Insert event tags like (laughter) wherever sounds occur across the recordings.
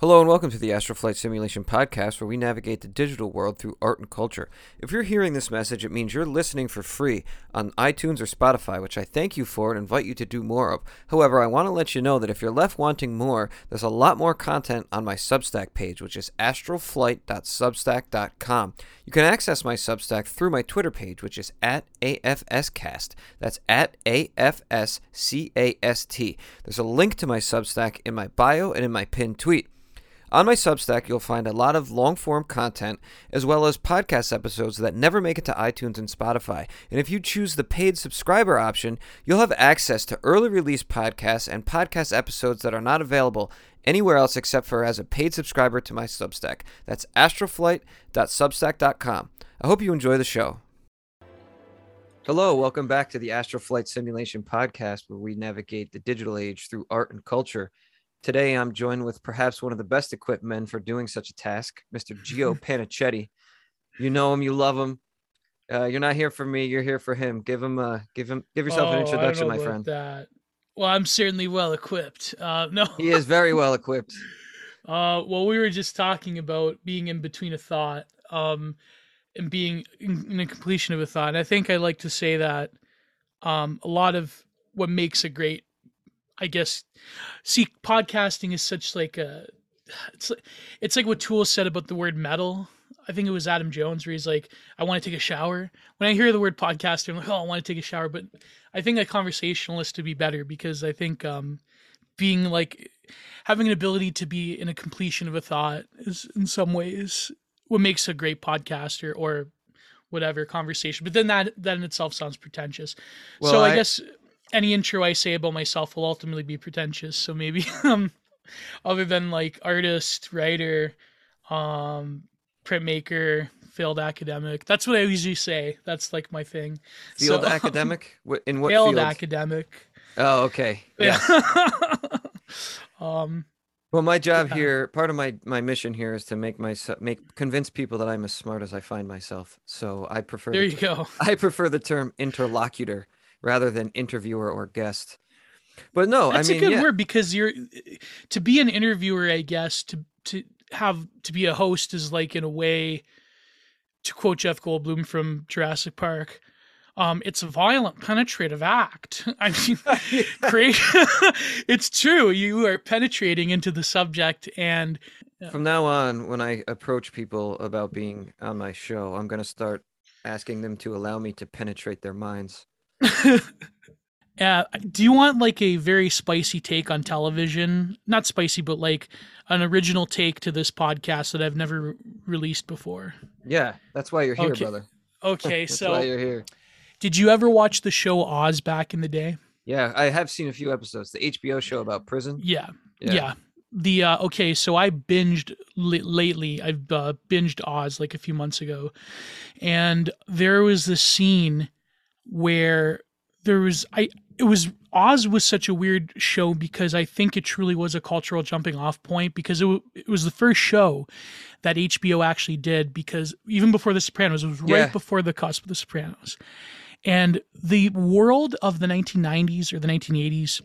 Hello and welcome to the Astral Flight Simulation Podcast, where we navigate the digital world through art and culture. If you're hearing this message, it means you're listening for free on iTunes or Spotify, which I thank you for and invite you to do more of. However, I want to let you know that if you're left wanting more, there's a lot more content on my Substack page, which is astralflight.substack.com. You can access my Substack through my Twitter page, which is at AFScast. That's at AFSCAST. There's a link to my Substack in my bio and in my pinned tweet. On my Substack, you'll find a lot of long form content as well as podcast episodes that never make it to iTunes and Spotify. And if you choose the paid subscriber option, you'll have access to early release podcasts and podcast episodes that are not available anywhere else except for as a paid subscriber to my Substack. That's astralflight.substack.com. I hope you enjoy the show. Hello, welcome back to the Astral Flight Simulation Podcast, where we navigate the digital age through art and culture. Today, I'm joined with perhaps one of the best equipped men for doing such a task, Mr. (laughs) Gio Panichetti. You know him, you love him. Uh, you're not here for me, you're here for him. Give him, uh, give him, give yourself Oh, an introduction, my friend. That. Well, I'm certainly well equipped. Uh, no. He is very well (laughs) equipped. Uh, well, we were just talking about being in between a thought, um, and being in, in a completion of a thought. And I think I like to say that, um, a lot of what makes a great, I guess, see, podcasting is such like a, it's like, it's like what Tool said about the word metal. I think it was Adam Jones where he's like, I want to take a shower. When I hear the word podcaster, I'm like, oh, I want to take a shower. But I think a conversationalist would be better because I think um, being like having an ability to be in a completion of a thought is in some ways what makes a great podcaster or whatever conversation. But then that that in itself sounds pretentious. Well, so I, I- guess any intro I say about myself will ultimately be pretentious. So maybe (laughs) um other than like artist, writer, um printmaker, failed academic. That's what I usually say. That's like my thing. Field So- (laughs) academic? In what failed field? academic. oh, okay. Yeah. (laughs) um Well, my job Yeah. here, part of my my mission here is to make myself make convince people that I'm as smart as I find myself. So I prefer there the you go. I prefer the term interlocutor rather than interviewer or guest. But no, That's I mean, a good yeah, word because you're to be an interviewer, I guess, to to have to be a host is like in a way to quote Jeff Goldblum from Jurassic Park. Um, it's a violent, penetrative act. (laughs) I mean, (laughs) great. (laughs) it's true. You are penetrating into the subject, and from now on, when I approach people about being on my show, I'm going to start asking them to allow me to penetrate their minds. (laughs) uh, do you want like a very spicy take on television? Not spicy, but like an original take to this podcast that I've never released before. Yeah, that's why you're here, Okay, brother. (laughs) Okay, That's so why you're here. Did you ever watch the show Oz back in the day? Yeah, I have seen a few episodes. The HBO show about prison. Yeah. Yeah. The uh okay, so I binged li- lately. I've uh, binged Oz like a few months ago. And there was this scene where there was I it was Oz was such a weird show because I think it truly was a cultural jumping off point because it, w- it was the first show that HBO actually did because even before The Sopranos, it was right Yeah. before the cusp of The Sopranos. And the world of the 1990s or the 1980s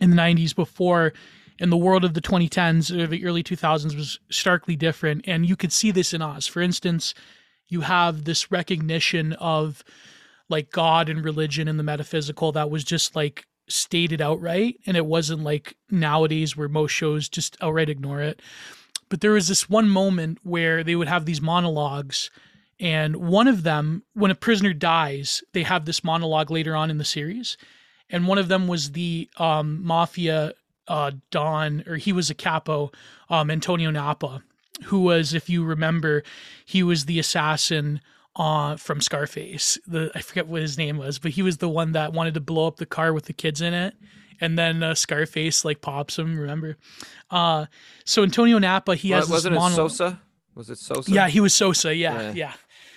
in the 90s before in the world of the 2010s or the early 2000s was starkly different and you could see this in Oz. For instance, you have this recognition of like God and religion and the metaphysical that was just like stated outright and it wasn't like nowadays where most shows just outright ignore it. But there was this one moment where they would have these monologues and one of them when a prisoner dies, they have this monologue later on in the series and one of them was the um, mafia uh, don, or he was a capo, um, Antonio Nappa, who was, if you remember, he was the assassin uh, from Scarface. The I forget what his name was, but he was the one that wanted to blow up the car with the kids in it, and then uh, Scarface like pops him. Remember? Uh, so Antonio Nappa, he has this wasn't it mono- Sosa? Was it Sosa? yeah, he was Sosa. Yeah, Yeah. yeah.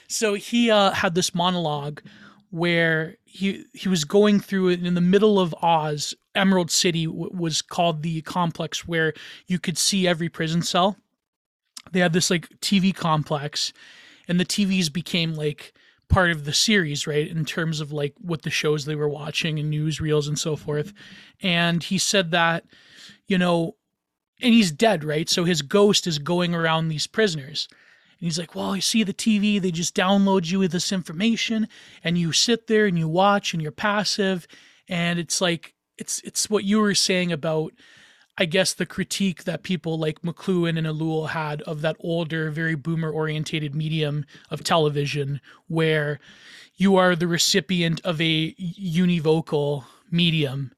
So he uh, had this monologue where he he was going through it in the middle of Oz. Emerald City w- was called the complex where you could see every prison cell. They had this like TV complex, and the TVs became like part of the series, right? In terms of like what the shows they were watching and newsreels and so forth. And he said that, you know, and he's dead, right? So his ghost is going around these prisoners. And he's like, Well, you see the TV, they just download you with this information, and you sit there and you watch and you're passive. And it's like, it's it's what you were saying about I guess the critique that people like McLuhan and Ellul had of that older, very boomer orientated medium of television, where you are the recipient of a univocal medium.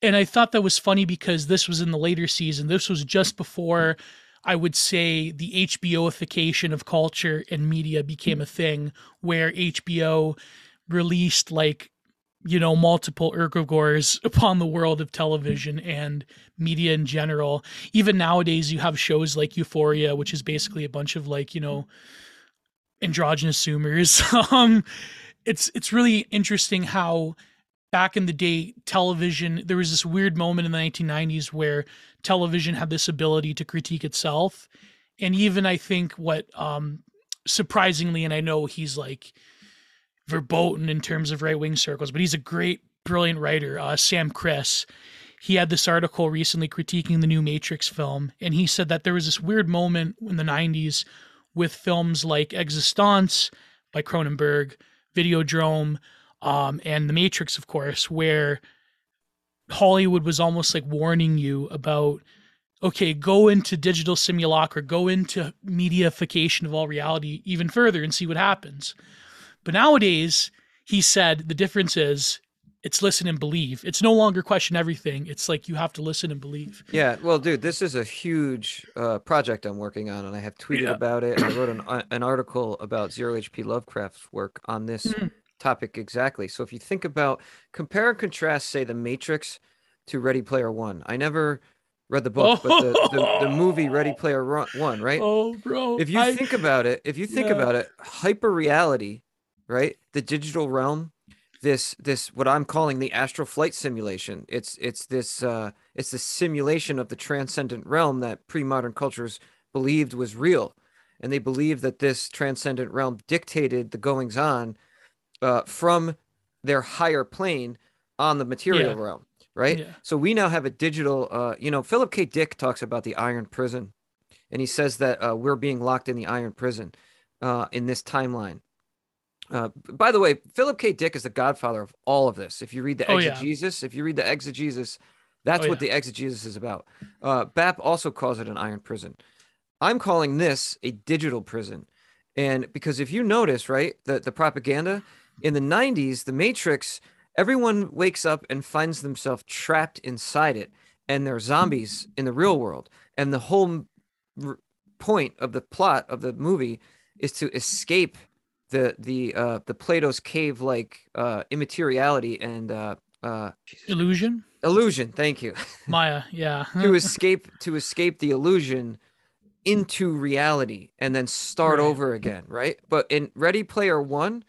And I thought that was funny because this was in the later season. This was just before I would say the HBOification of culture and media became a thing, where HBO released like you know, multiple herbivores (laughs) upon the world of television and media in general. Even nowadays, you have shows like Euphoria, which is basically a bunch of like, you know, androgynous zoomers. (laughs) um, it's it's really interesting how back in the day, television there was this weird moment in the 1990s where television had this ability to critique itself, and even I think what um, surprisingly, and I know he's like verboten in terms of right wing circles, but he's a great, brilliant writer. Uh, Sam Kriss. He had this article recently critiquing the new Matrix film, and he said that there was this weird moment in the 90s with films like eXistenZ by Cronenberg, Videodrome, um, and The Matrix, of course, where Hollywood was almost like warning you about okay, go into digital simulacra, go into mediaification of all reality even further and see what happens. But nowadays, he said the difference is it's listen and believe. It's no longer question everything. It's like you have to listen and believe. Yeah, well, dude, this is a huge uh, project I'm working on, and I have tweeted yeah. about it. I wrote an, uh, an article about Zero HP Lovecraft's work on this mm. topic exactly. So if you think about compare and contrast, say, The Matrix to Ready Player One. I never read the book, oh. but the, the, the, (laughs) movie Ready Player One, right? Oh, bro. If you I, think about it, if you think yeah. about it, hyper reality right? The digital realm, this this what I'm calling the astral flight simulation. It's it's this uh, it's the simulation of the transcendent realm that pre-modern cultures believed was real, and they believed that this transcendent realm dictated the goings on uh, from their higher plane on the material yeah. realm, right? Yeah. So we now have a digital. Uh, you know, Philip K. Dick talks about the iron prison, and he says that uh, we're being locked in the iron prison uh, in this timeline uh, by the way, Philip K. Dick is the godfather of all of this. If you read the oh, exegesis, yeah. if you read the exegesis, that's oh, what yeah. the exegesis is about. Uh, BAP also calls it an iron prison. I'm calling this a digital prison. And because if you notice, right, the, the propaganda in the 90s, the Matrix, everyone wakes up and finds themselves trapped inside it, and they're zombies in the real world. And the whole r- point of the plot of the movie is to escape the the uh the Plato's cave like uh immateriality and uh uh illusion? illusion thank you. Maya (laughs) yeah. To (laughs) escape to escape the illusion into reality and then start right. over again right? But in ready player one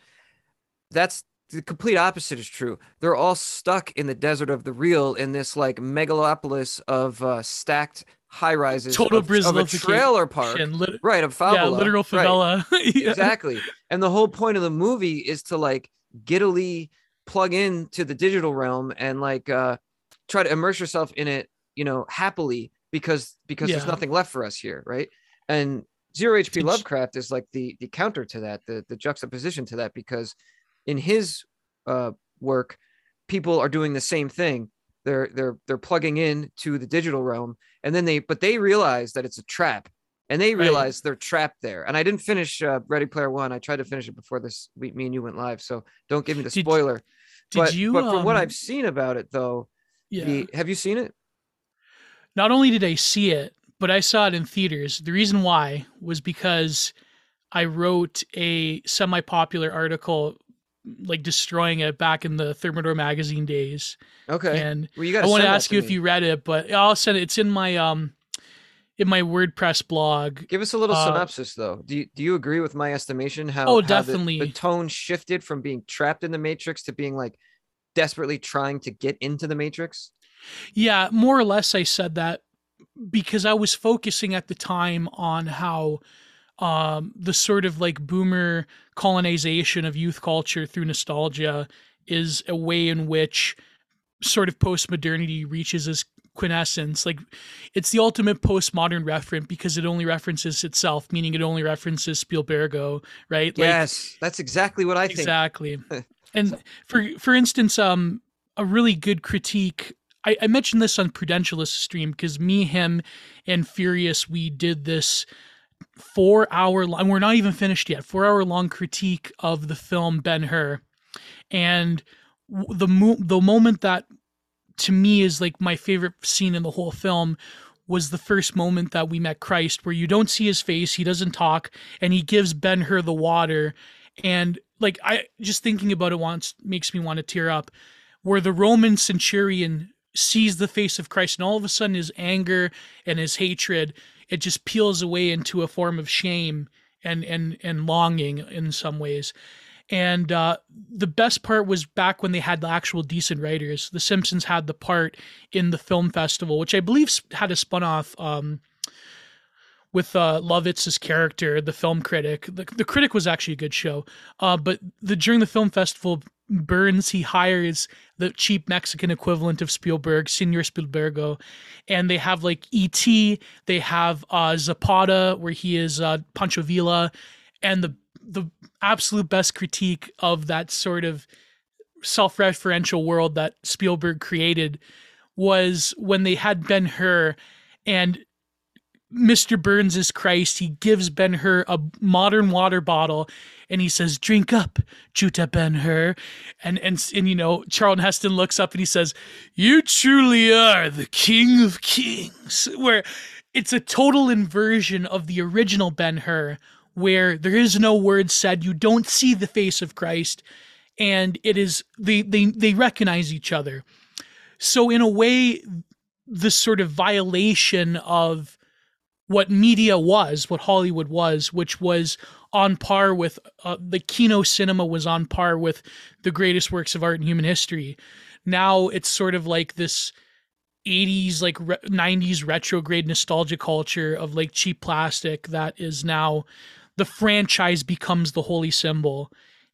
that's the complete opposite is true. They're all stuck in the desert of the real in this like megalopolis of uh stacked high rises total of, of a trailer park lit- right of favela, yeah literal favela right. (laughs) yeah. exactly and the whole point of the movie is to like giddily plug in to the digital realm and like uh try to immerse yourself in it you know happily because because yeah. there's nothing left for us here right and zero hp lovecraft is like the the counter to that the the juxtaposition to that because in his uh work people are doing the same thing they're they're they're plugging in to the digital realm and then they but they realize that it's a trap and they realize right. they're trapped there. And i didn't finish uh, ready player one. I tried to finish it before this week me and you went live so don't give me the spoiler. did, but, you, but from um, what i've seen about it though yeah. the, have you seen it? Not only did i see it but i saw it in theaters. The reason why was because i wrote a semi-popular article like destroying it back in the Thermidor magazine days. Okay. And well, I want to ask you if you read it, but I'll send it. It's in my um in my WordPress blog. Give us a little uh, synopsis though. Do you, do you agree with my estimation how Oh, definitely. The, the tone shifted from being trapped in the matrix to being like desperately trying to get into the matrix? Yeah, more or less I said that because I was focusing at the time on how um, the sort of like boomer colonization of youth culture through nostalgia is a way in which sort of post modernity reaches its quintessence. Like it's the ultimate postmodern reference because it only references itself, meaning it only references Spielbergo, right? Like, yes, that's exactly what I think. Exactly. (laughs) and for for instance, um, a really good critique. I, I mentioned this on Prudentialist stream because me, him, and Furious, we did this four hour long. We're not even finished yet. Four hour long critique of the film Ben Hur, and the mo- the moment that to me is like my favorite scene in the whole film was the first moment that we met Christ, where you don't see his face, he doesn't talk, and he gives Ben Hur the water. And like I just thinking about it once makes me want to tear up. Where the Roman centurion sees the face of Christ, and all of a sudden his anger and his hatred it just peels away into a form of shame and and and longing in some ways. And uh, the best part was back when they had the actual decent writers. The Simpsons had the part in the film festival, which I believe had a spun off um, with uh, Lovitz's character, the film critic. The, the critic was actually a good show. Uh, but the during the film festival, Burns he hires the cheap Mexican equivalent of Spielberg, Senor Spielbergo, and they have like E.T. They have uh, Zapata, where he is uh, Pancho Villa, and the the absolute best critique of that sort of self-referential world that Spielberg created was when they had Ben Hur and Mr. Burns is Christ. He gives Ben Hur a modern water bottle and he says, Drink up, Judah Ben Hur. And, and, and, you know, Charlton Heston looks up and he says, You truly are the King of Kings. Where it's a total inversion of the original Ben Hur, where there is no word said. You don't see the face of Christ. And it is, they, they, they recognize each other. So, in a way, this sort of violation of what media was, what Hollywood was, which was on par with uh, the Kino cinema was on par with the greatest works of art in human history. Now it's sort of like this 80s like re- 90s retrograde nostalgia culture of like cheap plastic that is now the franchise becomes the holy symbol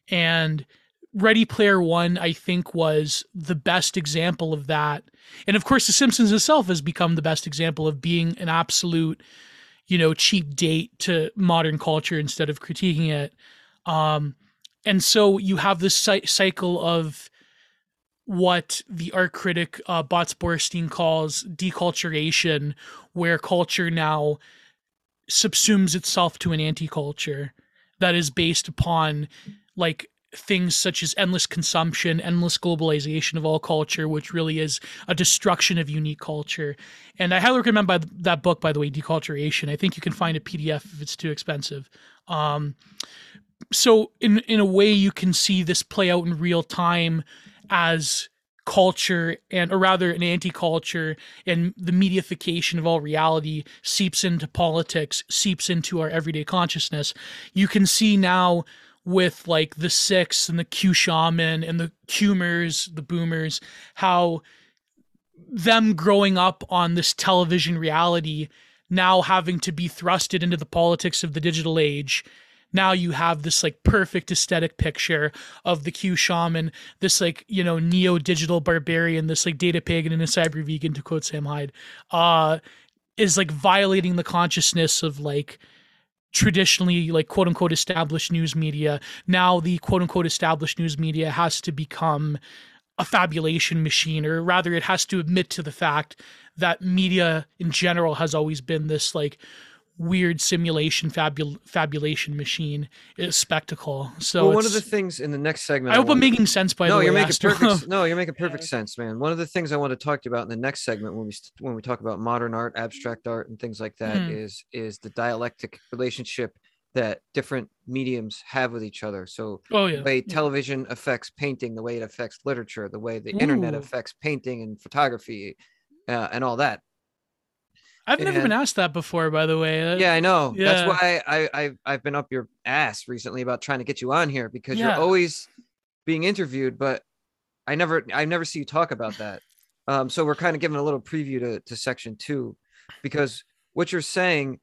and Ready Player One, I think, was the best example of that. And of course, The Simpsons itself has become the best example of being an absolute, you know, cheap date to modern culture instead of critiquing it. Um, and so you have this cycle of what the art critic uh, Botz-Bornstein calls deculturation, where culture now subsumes itself to an anti culture that is based upon like things such as endless consumption, endless globalization of all culture, which really is a destruction of unique culture. And I highly recommend by that book, by the way, Deculturation. I think you can find a PDF if it's too expensive. Um, so in in a way, you can see this play out in real time as culture and or rather an anti-culture and the mediafication of all reality seeps into politics seeps into our everyday consciousness you can see now with like the six and the Q shaman and the Qmers, the boomers, how them growing up on this television reality now having to be thrusted into the politics of the digital age now you have this like perfect aesthetic picture of the Q shaman, this like, you know, neo digital barbarian, this like data pagan and a cyber vegan to quote Sam Hyde, uh, is like violating the consciousness of like traditionally like quote unquote established news media. Now the quote unquote established news media has to become a fabulation machine or rather it has to admit to the fact that media in general has always been this like weird simulation fabul- fabulation machine is spectacle. So well, one of the things in the next segment, I hope I am making sense by no, the way. You're (laughs) making perfect, no, you're making perfect yeah. sense, man. One of the things I want to talk to you about in the next segment when we when we talk about modern art, abstract art, and things like that mm. is is the dialectic relationship that different mediums have with each other. So oh, yeah. the way television affects painting, the way it affects literature, the way the Ooh. internet affects painting and photography, uh, and all that. I've never been asked that before, by the way. Yeah, I know. Yeah. That's why I, I I've been up your ass recently about trying to get you on here because yeah. you're always being interviewed, but I never I never see you talk about that. Um, so we're kind of giving a little preview to, to section two, because what you're saying,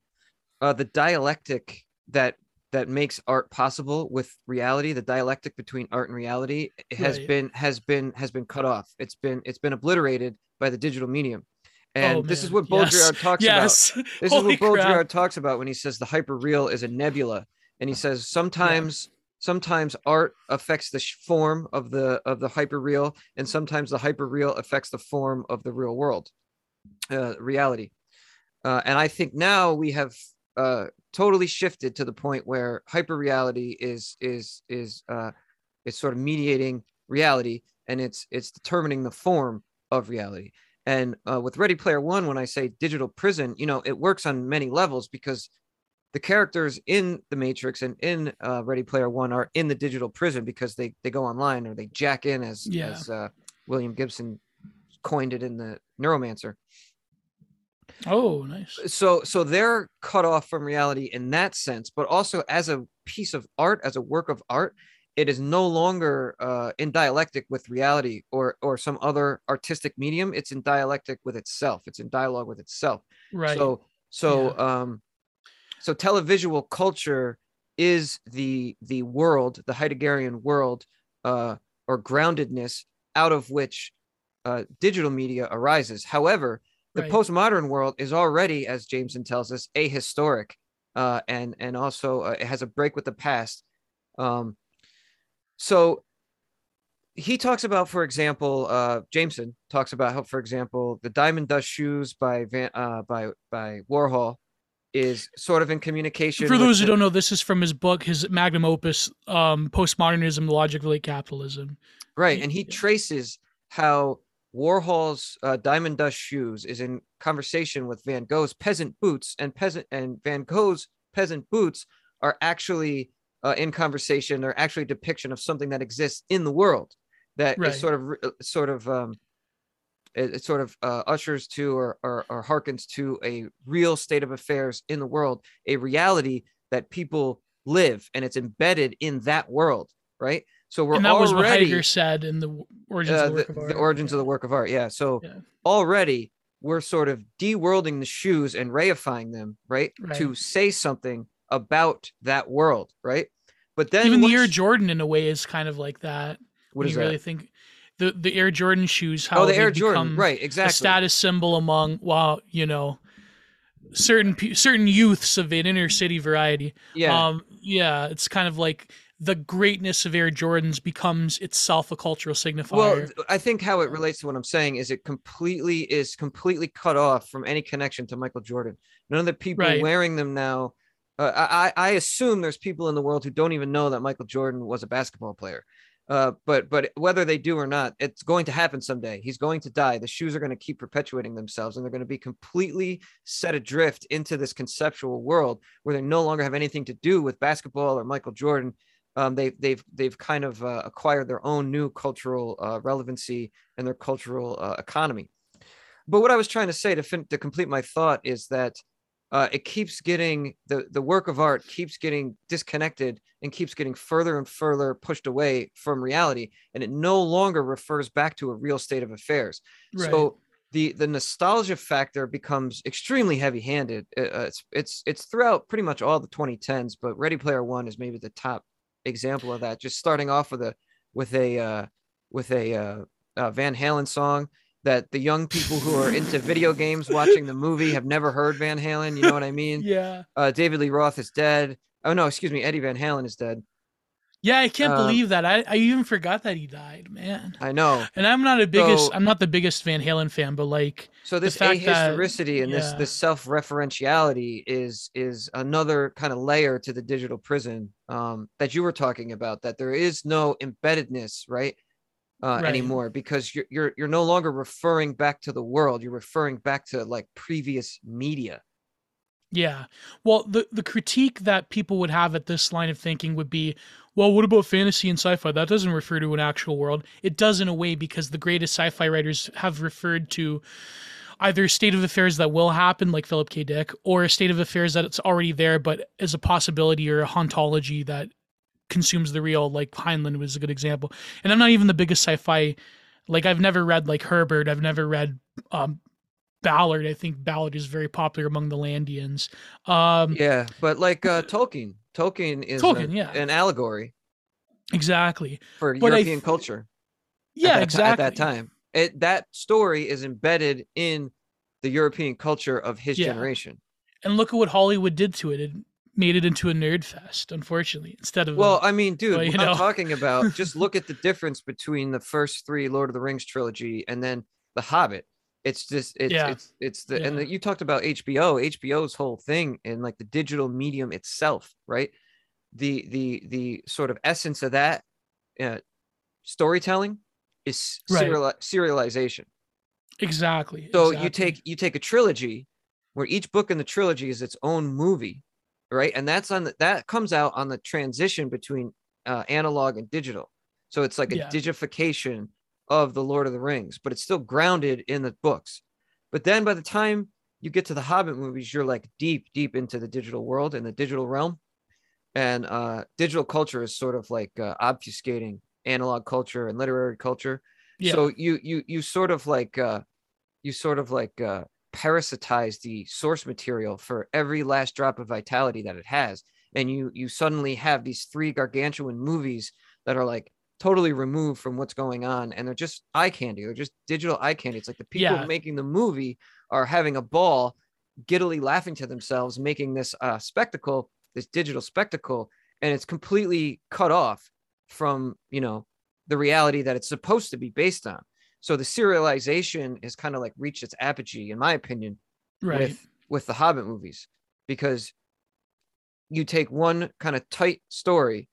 uh, the dialectic that that makes art possible with reality, the dialectic between art and reality has right. been has been has been cut off. It's been it's been obliterated by the digital medium And Oh, this is what Yes. Baudrillard talks about. This Holy is what crap. Baudrillard talks about when he says the hyperreal is a nebula, and he says sometimes sometimes art affects the form of the of the hyper real, and sometimes the hyperreal affects the form of the real world, uh, reality. Uh, and I think now we have uh, totally shifted to the point where hyperreality is is is uh, is sort of mediating reality, and it's it's determining the form of reality. And uh, with Ready Player One, when I say digital prison, you know, it works on many levels because the characters in the Matrix and in uh, Ready Player One are in the digital prison because they they go online or they jack in as Yeah. as uh, William Gibson coined it in the Neuromancer. Oh, nice. So so they're cut off from reality in that sense, but also as a piece of art, as a work of art, it is no longer uh, in dialectic with reality or or some other artistic medium. It's in dialectic with itself. It's in dialogue with itself. Right. So so um so televisual culture is the the world, the Heideggerian world, uh, or groundedness out of which uh, digital media arises. However, the Right. postmodern world is already, as Jameson tells us, ahistoric, uh, and and also uh, it has a break with the past. Um, so he talks about, for example, uh, Jameson talks about how, for example, the Diamond Dust shoes by Van, uh, by by Warhol is sort of in communication. For those who the- don't know, this is from his book, his magnum opus, um, Postmodernism: The Logic of Late Capitalism. right, and he traces how Warhol's uh, Diamond Dust shoes is in conversation with Van Gogh's peasant boots, and peasant and Van Gogh's peasant boots are actually uh, in conversation. They're actually a depiction of something that exists in the world that is Right. sort of uh, sort of um, it, it sort of uh, ushers to or, or or harkens to a real state of affairs in the world, a reality that people live, and it's embedded in that world, right? So we're and that was what already Heidegger said in the origins uh, of the work the, of art. the origins yeah. of the work of art. Yeah. So Yeah. already we're sort of de-worlding the shoes and reifying them, right? To say something about that world, right? But then Even the Air Jordan, in a way, is kind of like that. what is you that? really think the the Air Jordan shoes, how oh, the Air Jordan, become right? a status symbol among well, you know, certain certain youths of an inner city variety. yeah. Um, yeah, it's kind of like the greatness of Air Jordans becomes itself a cultural signifier. well, I think how it relates to what I'm saying is it completely is completely cut off from any connection to Michael Jordan. None of the people Right. wearing them now. Uh, I I assume there's people in the world who don't even know that Michael Jordan was a basketball player. Uh, but but whether they do or not, it's going to happen someday. He's going to die. The shoes are going to keep perpetuating themselves, and they're going to be completely set adrift into this conceptual world where they no longer have anything to do with basketball or Michael Jordan. Um, they, they've they've kind of uh, acquired their own new cultural uh, relevancy and their cultural uh, economy. But what I was trying to say to fin- to complete my thought is that uh, it keeps getting the the work of art keeps getting disconnected and keeps getting further and further pushed away from reality, and it no longer refers back to a real state of affairs. right. So the the nostalgia factor becomes extremely heavy-handed. Uh, uh, it's it's it's throughout pretty much all the 2010s, but Ready Player One is maybe the top example of that. Just starting off with a with a uh, with a uh, uh, Van Halen song that the young people who are into video games watching the movie have never heard Van Halen. You know what I mean? (laughs) yeah, Uh, David Lee Roth is dead. Oh no, excuse me, Eddie Van Halen is dead. yeah, I can't Um, believe that. I, I even forgot that he died, man. I know. And I'm not a biggest, So- I'm not the biggest Van Halen fan, but like, So this fact that- ahistoricity and this yeah. this self-referentiality is is another kind of layer to the digital prison um, that you were talking about. That there is no embeddedness, right, uh, Right. anymore because you're you're you're no longer referring back to the world. You're referring back to like previous media. Yeah. Well, the the critique that people would have at this line of thinking would be, well, what about fantasy and sci-fi? That doesn't refer to an actual world. It does in a way because the greatest sci-fi writers have referred to either state of affairs that will happen, like Philip K. Dick, or a state of affairs that it's already there, but is a possibility or a hauntology that consumes the real. Like Heinlein was a good example. And I'm not even the biggest sci-fi. Like I've never read like Herbert. I've never read um, Ballard. I think Ballard is very popular among the Landians. Um, Yeah, but like uh, Tolkien, Tolkien is Tolkien, yeah. an allegory Exactly. for But European th- culture. Yeah, at exactly. At that time, it that story is embedded in the European culture of his Yeah. generation. And look at what Hollywood did to it. It made it into a nerd fest, unfortunately, instead of Well, I mean, dude, well, you what I'm know. talking about, (laughs) just look at the difference between the first three Lord of the Rings trilogy and then The Hobbit. It's just it's Yeah. it's it's the and the, you talked about HBO, HBO's whole thing and like the digital medium itself, right? The the the sort of essence of that uh, storytelling is Right. seriali- serialization. exactly. So you take you take a trilogy where each book in the trilogy is its own movie, right? And that's on the, that comes out on the transition between uh, analog and digital. So it's like a Yeah. digification of the Lord of the Rings, but it's still grounded in the books. But then by the time you get to the Hobbit movies, you're like deep, deep into the digital world and the digital realm. And uh, digital culture is sort of like uh, obfuscating analog culture and literary culture yeah. so you you you sort of like uh you sort of like uh parasitize the source material for every last drop of vitality that it has and you you suddenly have these three gargantuan movies that are like totally removed from what's going on and they're just eye candy they're just digital eye candy it's like the people Yeah. making the movie are having a ball giddily laughing to themselves making this uh spectacle this digital spectacle and it's completely cut off from you know the reality that it's supposed to be based on so the serialization has kind of like reached its apogee in my opinion right. with with the hobbit movies because you take one kind of tight story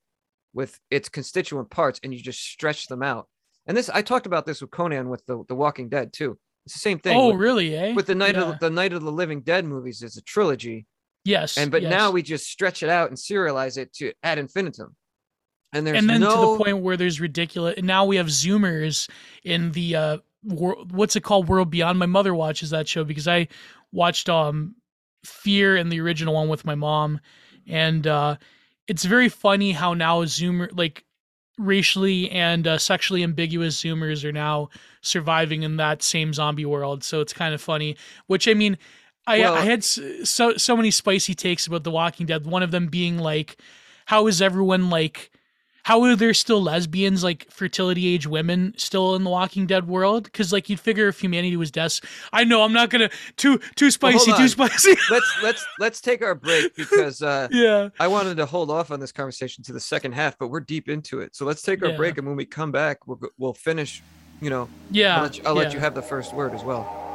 with its constituent parts and you just stretch them out and this i talked about this with conan with the, the walking dead too it's the same thing oh, with, really? Eh? with the night Yeah. of the night of the living dead movies is a trilogy yes. and but yes. now we just stretch it out and serialize it to ad infinitum and there's and then no to the point where there's ridiculous and now we have zoomers in the uh wor- what's it called? World beyond. My mother watches that show because i watched um fear and the original one with my mom. And uh it's very funny how now zoomer like racially and uh, sexually ambiguous zoomers are now surviving in that same zombie world. So it's kind of funny which i mean I, Well- I had so so many spicy takes about The Walking Dead. One of them being like, how is everyone like how are there still lesbians like fertility age women still in the walking dead world because like you'd figure if humanity was death i know i'm not gonna too too Well, spicy too spicy (laughs) let's let's let's take our break (laughs) because uh yeah I wanted to hold off on this conversation to the second half, but we're deep into it. So let's take our Yeah. break, and when we come back, we'll we'll finish. You know, yeah I'll, let you, I'll let you have the first word as well.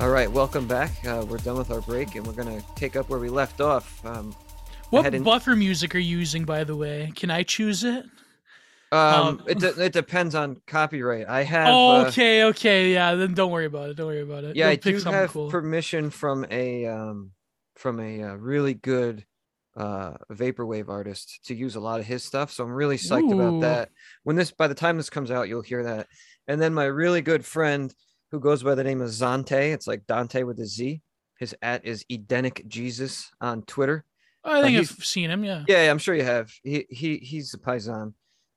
All right, welcome back. Uh, we're done with our break, and we're gonna take up where we left off. Um, what in- buffer music are you using by the way can i choose it um, Um, it, de- it depends on copyright. I have. oh, uh, okay okay yeah then don't worry about it don't worry about it yeah, You'll I do have cool. permission from a um, from a uh, really good uh, vaporwave artist to use a lot of his stuff. So I'm really psyched Ooh. about that. When this by the time this comes out, you'll hear that. And then my really good friend who goes by the name of Zantae, it's like Dante with a Z. His at is Edenic Jesus on Twitter. i think uh, i've seen him yeah Yeah, I'm sure you have. He he he's a paisan.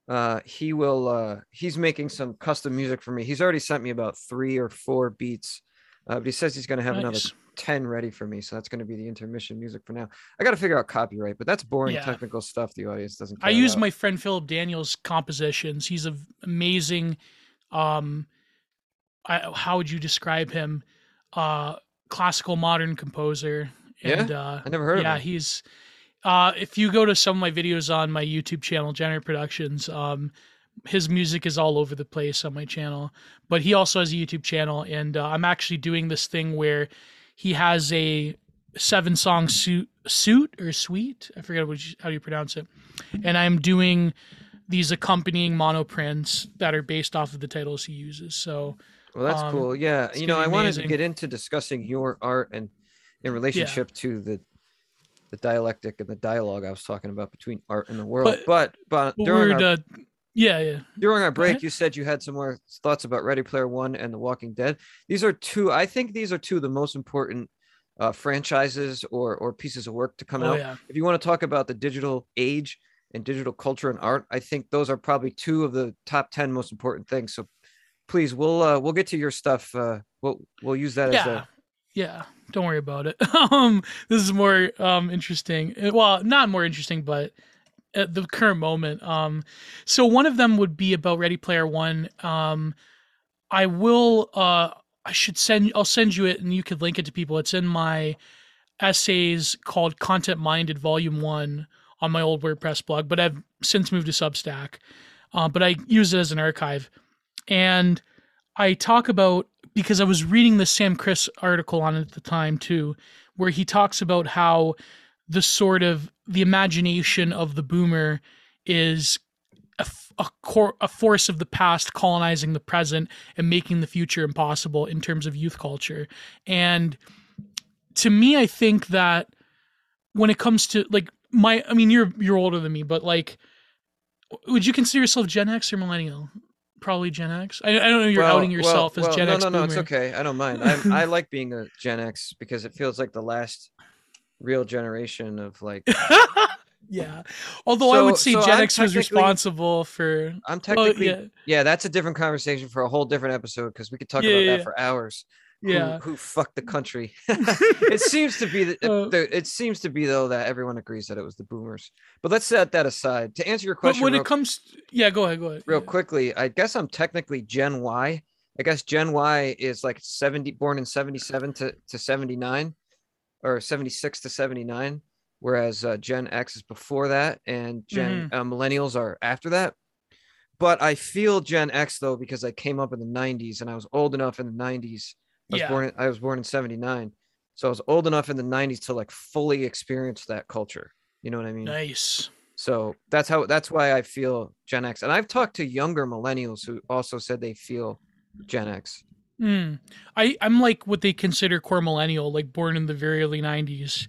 Uh, he will. Uh, he's making some custom music for me. He's already sent me about three or four beats, uh, but he says he's going to have another 10 ready for me. So that's going to be the intermission music for now. I got to figure out copyright, but that's boring Yeah. technical stuff the audience doesn't care. I use my friend Philip Daniels compositions. He's an amazing um I, how would you describe him? Uh classical modern composer. Yeah? Uh I never heard yeah, of him. he's uh if you go to some of my videos on my YouTube channel, Generate Productions, um his music is all over the place on my channel, but he also has a YouTube channel and uh, I'm actually doing this thing where he has a seven song suit suit or suite. I forget what you, how you pronounce it. And I'm doing these accompanying monoprints that are based off of the titles he uses. So Well, that's Um, cool. Yeah, you know, I be wanted to get into discussing your art and in relationship to the the dialectic and the dialogue I was talking about between art and the world. But- But but, during our, the yeah yeah during our break, you said you had some more thoughts about Ready Player One and The Walking Dead. These are two. I think these are two of the most important uh, franchises or or pieces of work to come oh out. yeah If you want to talk about the digital age and digital culture and art, I think those are probably two of the top ten most important things. So please, we'll uh, we'll get to your stuff. Uh, we'll we'll use that as yeah a yeah. Don't worry about it. (laughs) Um this is more um interesting Uh, well not more interesting but at the current moment um so one of them would be about ready player one. Um i will uh i should send i'll send you it and you could link it to people. It's in my essays called content minded volume one on my old wordpress blog but i've since moved to substack. Uh, but i use it as an archive and i talk about because I was reading the Sam Kriss article on it at the time too, where he talks about how the sort of the imagination of the boomer is a, a, a force of the past colonizing the present and making the future impossible in terms of youth culture. And to me, I think that when it comes to like my, I mean, you're you're older than me, but like, would you consider yourself Gen X or millennial? Probably Gen X. I, I don't know. You're Well- outing yourself well, as Gen well, X. No, no, no, it's okay. I don't mind. I I (laughs) like being a Gen X because it feels like the last real generation of like. (laughs) yeah. Although I would say so Gen I'm X was responsible for. I'm Oh, technically yeah. yeah. That's a different conversation for a whole different episode because we could talk Yeah, about yeah, that for hours. Who- Yeah. who, fucked the country? (laughs) it seems to be that Uh, it seems to be though that everyone agrees that it was the boomers. But let's set that aside. To answer your question But when real, it comes, yeah, go ahead, go ahead. real Yeah. quickly, I guess I'm technically Gen Y. I guess Gen Y is like 70 born in 77 to, to 79 or 76 to 79, whereas uh, Gen X is before that and Gen Mm-hmm. uh, millennials are after that. But I feel Gen X though because I came up in the 90s and I was old enough in the 90s. I was Yeah. born in, I was born in 79. So I was old enough in the 90s to like fully experience that culture. You know what I mean? Nice. So that's how that's why I feel Gen X. And I've talked to younger millennials who also said they feel Gen X. Mm. I I'm like what they consider core millennial, like born in the very early '90s,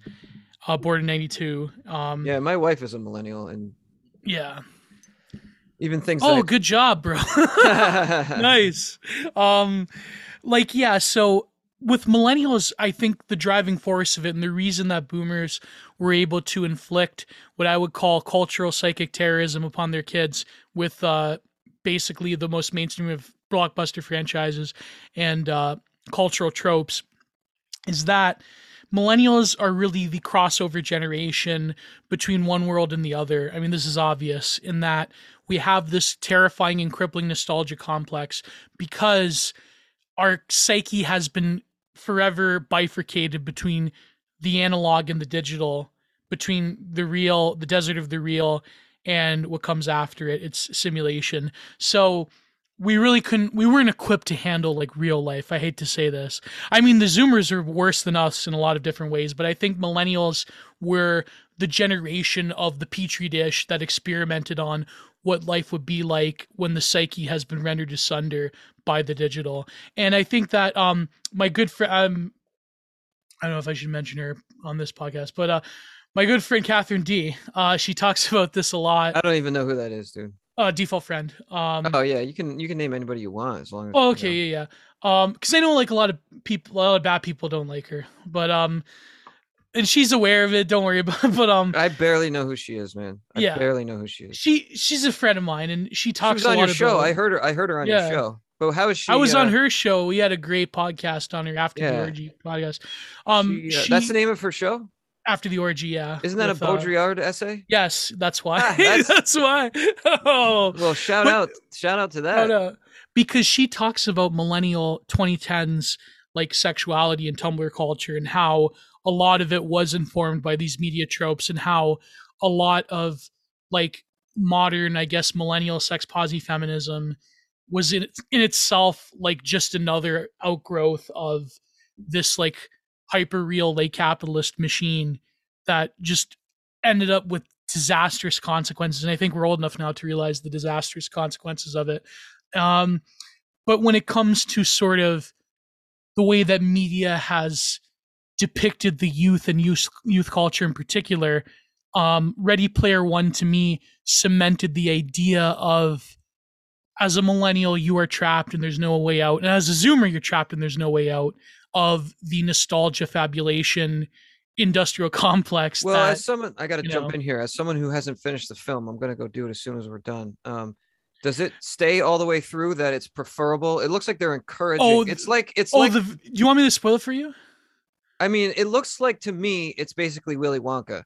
uh, born in '92. Um, Yeah, my wife is a millennial and yeah. even things Oh, that good job, bro. (laughs) (laughs) Nice. Um, like yeah. So with millennials, I think the driving force of it and the reason that boomers were able to inflict what I would call cultural psychic terrorism upon their kids with uh, basically the most mainstream of blockbuster franchises and uh, cultural tropes is that millennials are really the crossover generation between one world and the other. I mean, this is obvious in that we have this terrifying and crippling nostalgia complex because our psyche has been forever bifurcated between the analog and the digital, between the real, the desert of the real, and what comes after it. It's simulation. So we really couldn't we weren't equipped to handle like real life. I hate to say this. I mean the zoomers are worse than us in a lot of different ways, but I think millennials were the generation of the petri dish that experimented on what life would be like when the psyche has been rendered asunder by the digital. And I think that um my good friend um I don't know if I should mention her on this podcast, but uh my good friend Katherine Dee, uh, she talks (laughs) about this a lot. I don't even know who that is, dude. Uh, default friend. Um, Oh yeah, you can you can name anybody you want as long as Oh, you okay, know. yeah, yeah. Um, because I know like a lot of people, a lot of bad people don't like her, but um, and she's aware of it. Don't worry (laughs) about. It, but um, I barely know who she is, man. I Yeah. barely know who she is. she she's a friend of mine, and she She talks was a on your show. about- I heard her. I heard her on Yeah. your show. But how is she? I was on uh, her show. We had a great podcast on her after Yeah. the orgy podcast. Um, she, uh, she, that's the name of her show. after the orgy. Yeah, Isn't that with, a uh, Baudrillard essay? yes, that's why. Ah, (laughs) that's- that's why. (laughs) oh, Well, shout But- out, shout out to that. No. Because she talks about millennial 2010s like sexuality and Tumblr culture and how a lot of it was informed by these media tropes and how a lot of like modern, I guess, millennial sex posi feminism was in in itself like just another outgrowth of this like hyper real late capitalist machine that just ended up with disastrous consequences. And I think we're old enough now to realize the disastrous consequences of it. Um, but when it comes to sort of the way that media has depicted the youth and youth youth culture in particular, um, Ready Player One to me cemented the idea of as a millennial you are trapped and there's no way out, and as a Zoomer you're trapped and there's no way out of the nostalgia fabulation industrial (laughs) complex. Well, that, as someone, I got to jump know. in here. As someone who hasn't finished the film, I'm gonna go do it as soon as we're done. Um, does it stay all the way through that it's preferable? It looks like they're encouraging. Oh, it's like it's oh, like the, do you want me to spoil it for you? I mean, it looks like to me it's basically Willy Wonka.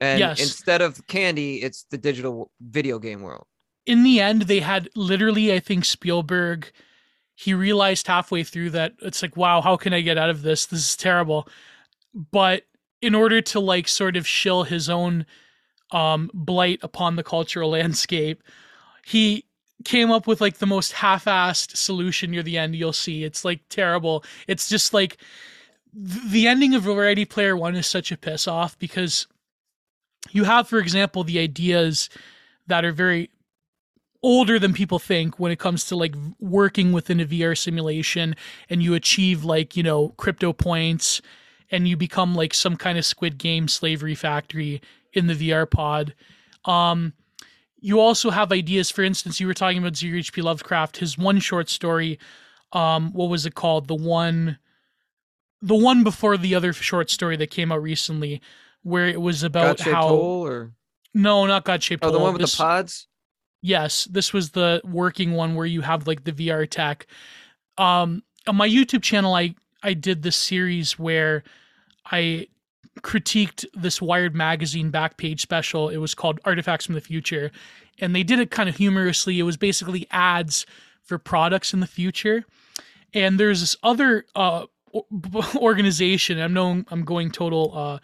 And Yes. instead of candy, it's the digital video game world. In the end they had literally i think spielberg he realized halfway through that it's like wow how can i get out of this? This is terrible. But in order to like sort of shill his own um blight upon the cultural (laughs) landscape he came up with like the most half-assed solution near the end you'll see. It's like terrible. It's just like the ending of Ready Player One is such a piss off because you have, for example, the ideas that are very older than people think when it comes to like working within a VR simulation and you achieve like, you know, crypto points and you become like some kind of squid game slavery factory in the VR pod. Um you also have ideas for instance you were talking about Zero HP Lovecraft his one short story um what was it called the one the one before the other short story that came out recently where it was about God-shaped hole or no not God shaped oh, the one with This- the pods. Yes, this was the working one where you have like the VR tech. Um, on my YouTube channel, I I did this series where I critiqued this Wired magazine back page special. It was called Artifacts from the Future, and they did it kind of humorously. It was basically ads for products in the future. And there's this other uh, (laughs) organization. I'm no, I'm going total uh,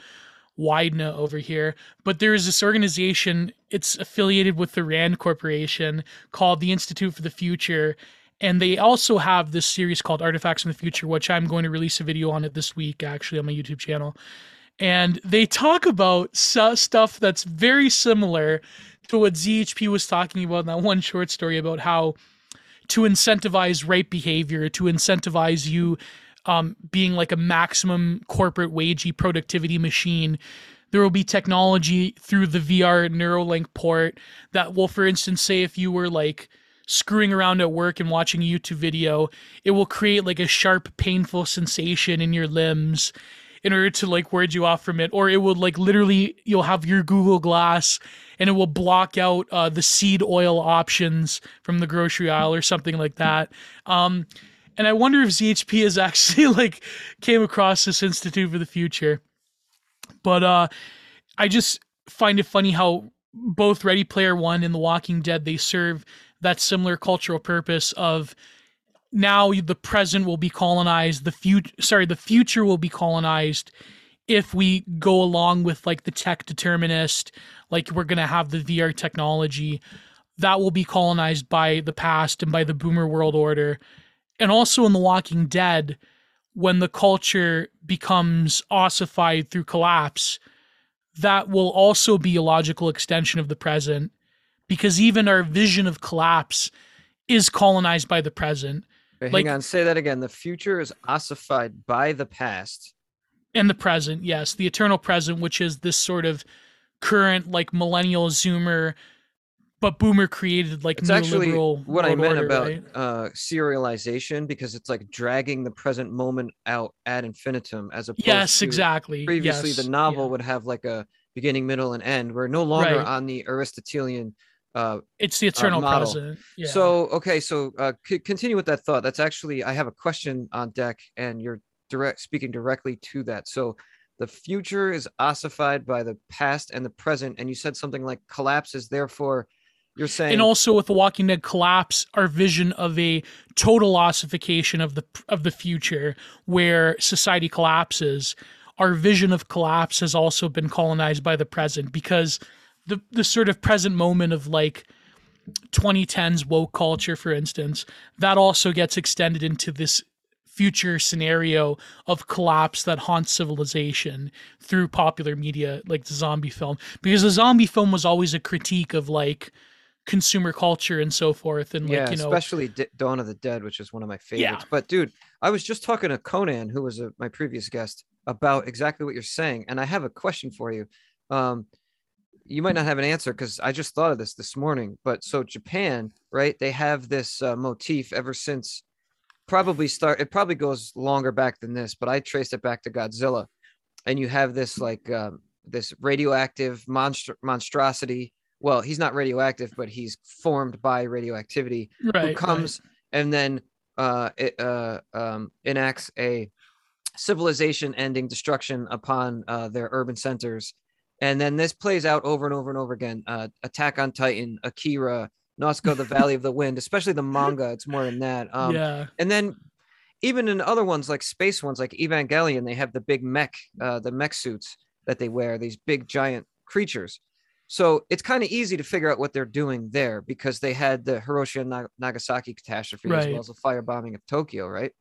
Widener over here, but there is this organization. It's affiliated with the Rand Corporation called the Institute for the Future, and they also have this series called Artifacts from the Future, which I'm going to release a video on it this week, actually, on my YouTube channel. And they talk about stuff that's very similar to what ZHP was talking about in that one short story about how to incentivize right behavior, to incentivize you um, being like a maximum corporate wagey productivity machine. There will be technology through the VR Neuralink port that will, for instance, say if you were like screwing around at work and watching a YouTube video, it will create like a sharp, painful sensation in your limbs in order to like ward you off from it. Or it will like literally, you'll have your Google Glass and it will block out uh, the seed oil options from the grocery aisle or something like that. Um, and I wonder if ZHP has actually (laughs) like came across this Institute for the Future. But uh, I just find it funny how both Ready Player One and The Walking Dead they serve that similar cultural purpose of now the present will be colonized, the future sorry, the future will be colonized if we go along with like the tech determinist, like we're gonna have the VR technology, that will be colonized by the past and by the boomer world order. And also in The Walking Dead, when the culture becomes ossified through collapse, that will also be a logical extension of the present because even our vision of collapse is colonized by the present Wait, Like- hang on, say that again. The future is ossified by the past. and the present yes the eternal present which is this sort of current like millennial zoomer but boomer created like It's actually what I meant order, about right? uh serialization because it's like dragging the present moment out ad infinitum as opposed yes to exactly previously yes, the novel yeah. would have like a beginning, middle, and end. We're no longer Right. on the Aristotelian uh it's the eternal model. present yeah. So okay, so uh, c- continue with that thought. That's actually I have a question on deck, and you're direct speaking directly to that. So the future is ossified by the past and the present, and you said something like collapses. Therefore, you're saying and also with the Walking Dead collapse, our vision of a total ossification of the of the future, where society collapses, our vision of collapse has also been colonized by the present because the the sort of present moment of like 2010s woke culture, for instance, that also gets extended into this future scenario of collapse that haunts civilization through popular media like the zombie film. Because the zombie film was always a critique of like consumer culture and so forth and like yeah, you know especially D- Dawn of the Dead, which is one of my favorites. Yeah. But dude, I was just talking to Conan, who was a, my previous guest, about exactly what you're saying, and I have a question for you. Um, you might not have an answer because I just thought of this this morning. But so Japan, right? They have this uh, motif ever since probably start. It probably goes longer back than this, but I traced it back to Godzilla, and you have this like um, this radioactive monstr- monstrosity. Well, he's not radioactive, but he's formed by radioactivity right, who comes and then uh, it, uh, um, enacts a civilization ending destruction upon uh, their urban centers. And then this plays out over and over and over again. Uh, Attack on Titan, Akira, Nausicaa, the (laughs) Valley of the Wind, especially the manga. It's more than that. Um, yeah And then even in other ones like space ones, like Evangelion, they have the big mech, uh, the mech suits that they wear, these big giant creatures. So it's kind of easy to figure out what they're doing there because they had the Hiroshima and Nagasaki catastrophe as well as the firebombing of Tokyo, right?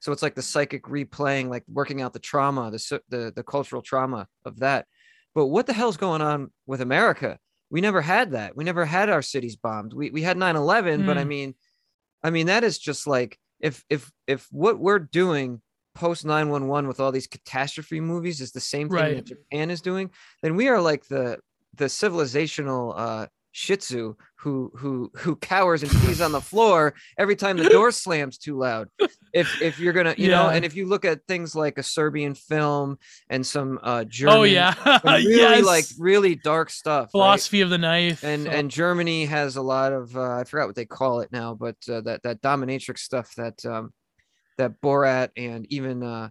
So it's like the psychic replaying, like working out the trauma, the the the cultural trauma of that. But what the hell's going on with America? We never had that. We never had our cities bombed. We we had 9/11, but I Mm. mean, I mean that is just like if if if what we're doing post 911 with all these catastrophe movies is the same thing Right. that Japan is doing, then we are like the the civilizational uh Shih Tzu who who who cowers and pees on the floor every time the (laughs) door slams too loud. If if you're gonna, you know, and if you look at things like a Serbian film and some uh German, oh yeah (laughs) really yes like really dark stuff, right? philosophy of the knife and Oh, and Germany has a lot of uh, I forgot what they call it now, but uh, that that dominatrix stuff that um, that Borat and even uh,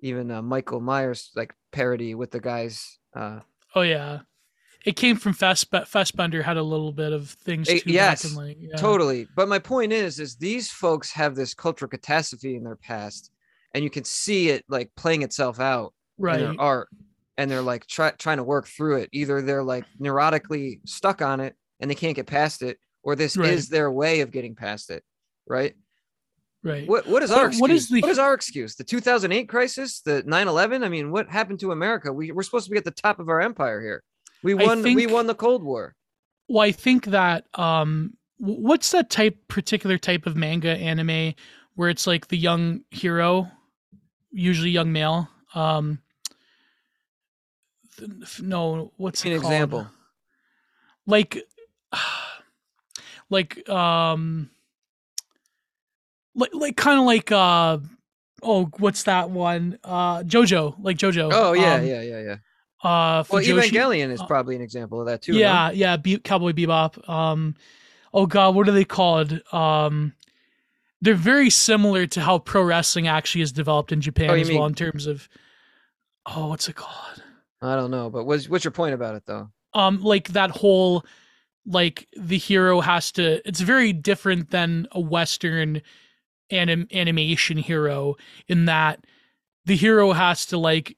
even uh, Michael Myers like parody with the guys. Uh, oh yeah it came from Fast Fassbinder had a little bit of things too yes, like yeah. Totally, but my point is, is these folks have this cultural catastrophe in their past, and you can see it like playing itself out in right their art, and they're like try, trying to work through it. Either they're like neurotically stuck on it and they can't get past it, or this Right. is their way of getting past it, right? right What what is our excuse? what is the- what is our excuse? The 2008 crisis, the 9/11. I mean, what happened to America? We we're supposed to be at the top of our empire here. We won. we won the Cold War. Well, I think that um, what's that type particular type of manga anime where it's like the young hero, usually young male. Um, th- no, what's Give it me an example. Like, (sighs) like um, like like kind of like uh, oh, what's that one? Uh, JoJo, like JoJo. Oh yeah, um, yeah, yeah, yeah. Uh, Well, Fujoshi- Evangelion is uh, probably an example of that too. no? yeah, yeah, Be- Cowboy Bebop. Um, oh god, what are they called? Um, they're very similar to how pro wrestling actually is developed in Japan Oh, as well in terms of. Oh, what's it called? I don't know, but what's what's your point about it though? Um, like that whole, like the hero has to. It's very different than a Western anim- animation hero in that the hero has to like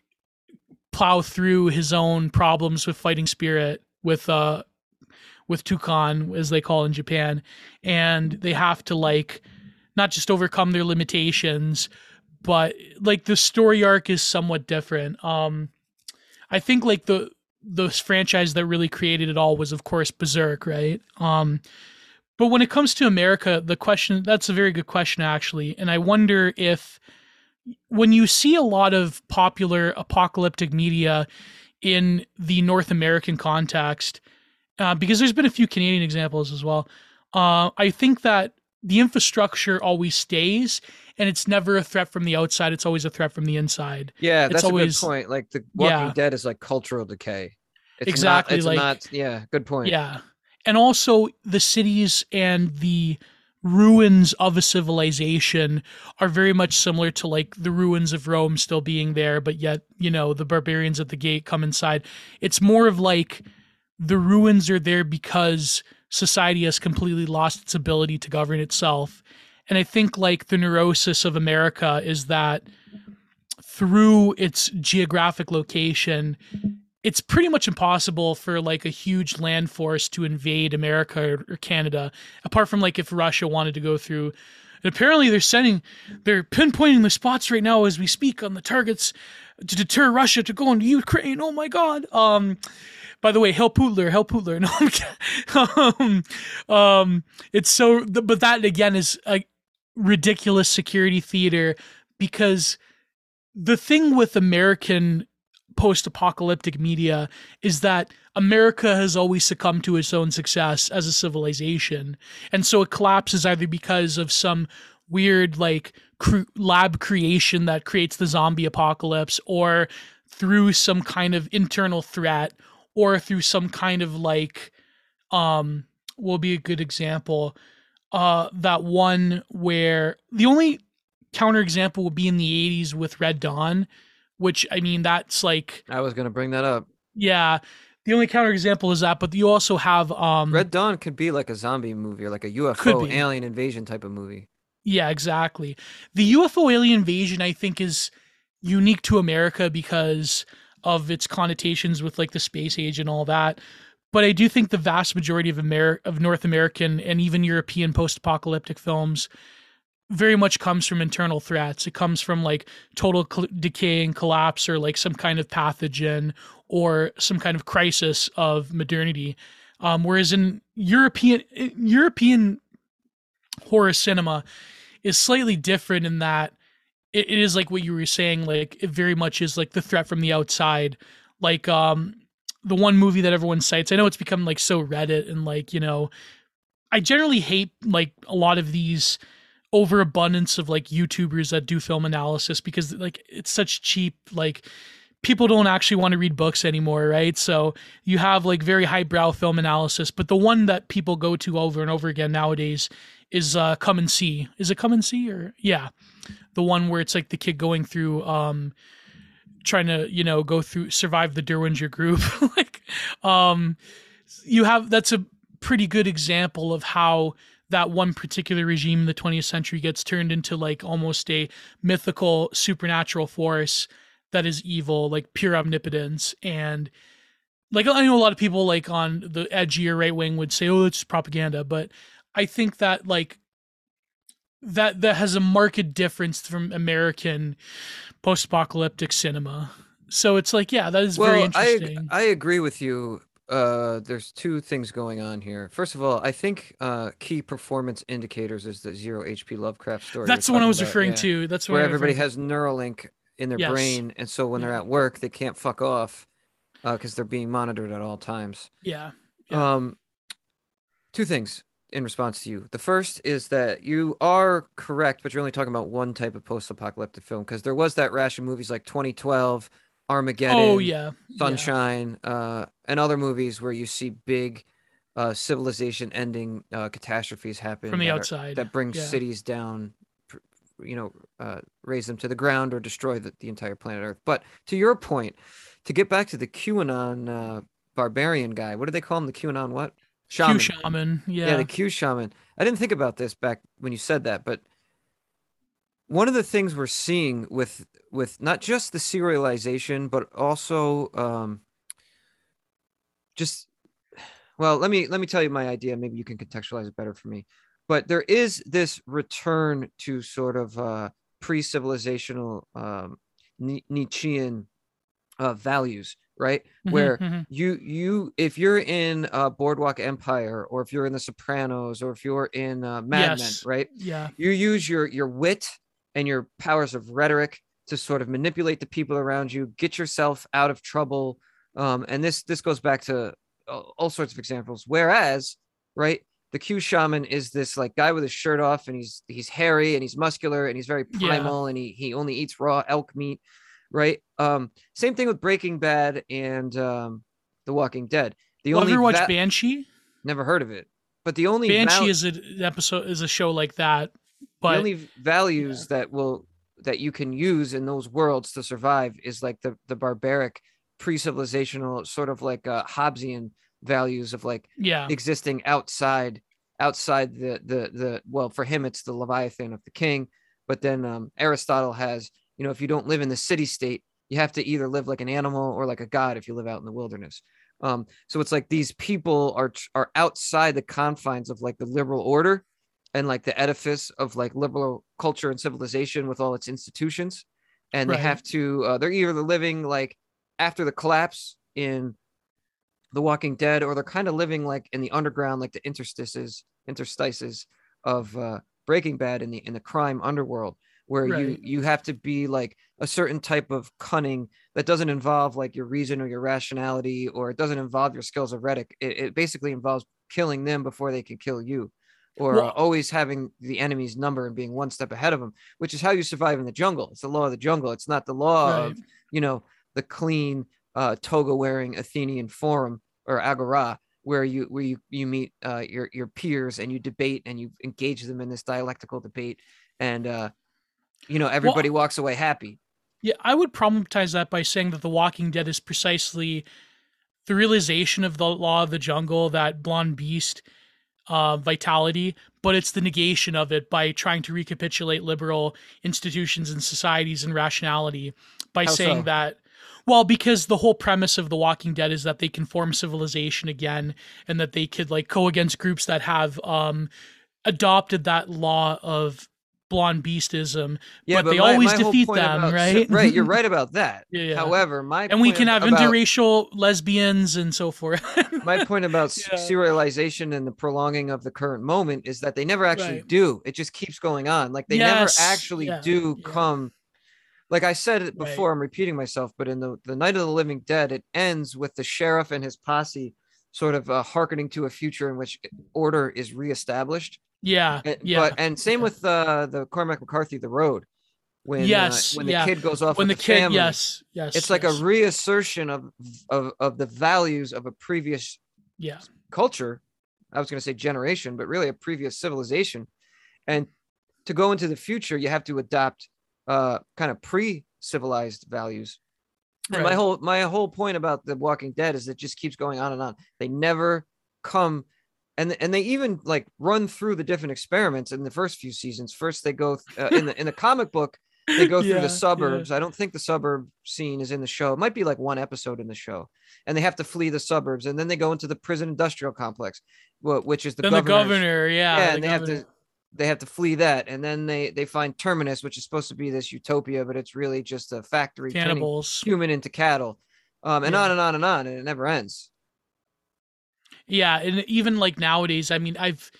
plow through his own problems with fighting spirit with uh with Tukan as they call in Japan. And they have to like not just overcome their limitations but like the story arc is somewhat different. Um I think like the the franchise that really created it all was of course Berserk right? Um but when it comes to America the question that's a very good question actually. And I wonder if when you see a lot of popular apocalyptic media in the North American context, uh, because there's been a few Canadian examples as well, uh, I think that the infrastructure always stays and it's never a threat from the outside, it's always a threat from the inside. Yeah, It's that's always- a good point. Like the Walking Yeah. Dead is like cultural decay. It's Exactly, Not, it's like- not. Yeah, good point. Yeah. And also the cities and the ruins of a civilization are very much similar to like the ruins of Rome still being there, but yet, you know, the barbarians at the gate come inside. It's more of like the ruins are there because society has completely lost its ability to govern itself. And I think like the neurosis of America is that through its geographic location, it's pretty much impossible for like a huge land force to invade America or, or Canada, apart from like if Russia wanted to go through And apparently, they're sending, they're pinpointing the spots right now as we speak on the targets to deter Russia to go into Ukraine. Oh my God. Um, by the way, Hell Putler, Hell Putler. (laughs) No, um, um, it's so, but that again is a ridiculous security theater because the thing with American post-apocalyptic media is that America has always succumbed to its own success as a civilization, and so it collapses either because of some weird like lab creation that creates the zombie apocalypse, or through some kind of internal threat, or through some kind of like, um, will be a good example. Uh, that one where the only counterexample would be in the 80s with Red Dawn which I mean that's like I was gonna bring that up. Yeah. The only counterexample is that, but you also have um Red Dawn could be like a zombie movie or like a UFO alien invasion type of movie. Yeah, exactly. The UFO alien invasion I think is unique to America because of its connotations with like the space age and all that. But I do think the vast majority of Amer- of North American and even European post-apocalyptic films very much comes from internal threats. It comes from like total cl- decay and collapse, or like some kind of pathogen, or some kind of crisis of modernity. Um, whereas in European European horror cinema is slightly different in that it, it is like what you were saying. Like it very much is like the threat from the outside. Like um, the one movie that everyone cites. I know it's become like so Reddit and like you know, I generally hate like a lot of these overabundance of like YouTubers that do film analysis because like it's such cheap like people don't actually want to read books anymore, right? So you have like very highbrow film analysis, but the one that people go to over and over again nowadays is uh Come and See. Is it Come and See or yeah. The one where it's like the kid going through um trying to, you know, go through survive the Dirlewanger group. (laughs) like um you have that's a pretty good example of how that one particular regime in the 20th century gets turned into like almost a mythical supernatural force that is evil, like pure omnipotence. And like I know a lot of people like on the edgier right wing would say, "Oh, it's propaganda," but I think that like that that has a marked difference from American post-apocalyptic cinema. So it's like, yeah, that is well, very interesting. I I agree with you uh there's two things going on here first of all i think uh key performance indicators is the zero hp lovecraft story that's the one i was about, referring yeah, to that's where everybody has neuralink in their yes. brain and so when yeah. they're at work they can't fuck off uh because they're being monitored at all times yeah. yeah um two things in response to you the first is that you are correct but you're only talking about one type of post-apocalyptic film because there was that rash of movies like 2012 Armageddon, oh yeah, Sunshine, yeah. uh, and other movies where you see big uh, civilization ending uh, catastrophes happen from the that outside are, that brings yeah. cities down, you know, uh, raze them to the ground or destroy the, the entire planet Earth. But to your point, to get back to the QAnon uh, barbarian guy, what do they call him? The QAnon what? Shaman. Q shaman. Yeah. Yeah, the Q shaman. I didn't think about this back when you said that, but one of the things we're seeing with with not just the serialization but also um just well let me let me tell you my idea. Maybe you can contextualize it better for me. But there is this return to sort of uh pre-civilizational um nietzschean uh values right? Mm-hmm, where mm-hmm. you you if you're in uh boardwalk empire or if you're in the sopranos or if you're in uh mad yes. men right? Yeah. You use your your wit and your powers of rhetoric to sort of manipulate the people around you, get yourself out of trouble. Um, and this this goes back to all, all sorts of examples. Whereas, right, the Q shaman is this like guy with his shirt off, and he's he's hairy and he's muscular and he's very primal, yeah. and he he only eats raw elk meat, right? Um, same thing with Breaking Bad and um, The Walking Dead. The well, only ever watched va- Banshee? Never heard of it. But the only Banshee val- is an episode is a show like that but the only values yeah. that will that you can use in those worlds to survive is like the the barbaric pre-civilizational sort of like uh hobbesian values of like yeah existing outside outside the the the well for him it's the leviathan of the king but then um aristotle has you know if you don't live in the city state you have to either live like an animal or like a god if you live out in the wilderness um so it's like these people are are outside the confines of like the liberal order and like the edifice of like liberal culture and civilization with all its institutions and Right. they have to uh, they're either living like after the collapse in the walking dead or they're kind of living like in the underground like the interstices interstices of uh breaking bad in the in the crime underworld where you you have to be like a certain type of cunning that doesn't involve like your reason or your rationality or it doesn't involve your skills of rhetoric. It, it basically involves killing them before they can kill you or Well- always having the enemy's number and being one step ahead of them which is how you survive in the jungle it's the law of the jungle it's not the law Right. of you know the clean uh, toga wearing Athenian forum or agora where you where you you meet uh, your your peers and you debate and you engage them in this dialectical debate and uh, you know everybody walks away happy. Yeah, I would problematize that by saying that The Walking Dead is precisely the realization of the law of the jungle, that blonde beast uh, vitality, but it's the negation of it by trying to recapitulate liberal institutions and societies and rationality by How saying so? that. Well, because the whole premise of The Walking Dead is that they can form civilization again and that they could like go against groups that have um, adopted that law of blonde beastism Yeah, But they my- always my defeat them, about- right? (laughs) right, you're right about that. (laughs) Yeah, yeah. However, my and we can have about, interracial lesbians and so forth. (laughs) my point about Yeah. serialization and the prolonging of the current moment is that they never actually Right. do. It just keeps going on. Like they Yes, never actually yeah, do come. Like I said it Right. before, I'm repeating myself, but in the the Night of the Living Dead, it ends with the sheriff and his posse sort of uh, hearkening to a future in which order is reestablished. Yeah, And, yeah. But and same with uh, the Cormac McCarthy, The Road. When Yes, uh, when the yeah. kid goes off when the, with kid, family, yes, yes, it's like yes. a reassertion of of of the values of a previous yeah, culture i was going to say generation but really a previous civilization and to go into the future you have to adopt uh kind of pre-civilized values and my whole my whole point about the walking dead is it just keeps going on and on they never come and and they even like run through the different experiments in the first few seasons first they go uh, in the in the comic book they go through Yeah, yeah. the suburbs i don't think the suburb scene is in the show it might be like one episode in the show and they have to flee the suburbs and then they go into the prison industrial complex which is the then the governor, yeah, yeah, the and they have to they have to flee that and then they they find terminus which is supposed to be this utopia but it's really just a factory cannibals. human into cattle um and Yeah. on and on and on and it never ends Yeah, and even like nowadays, I mean, I've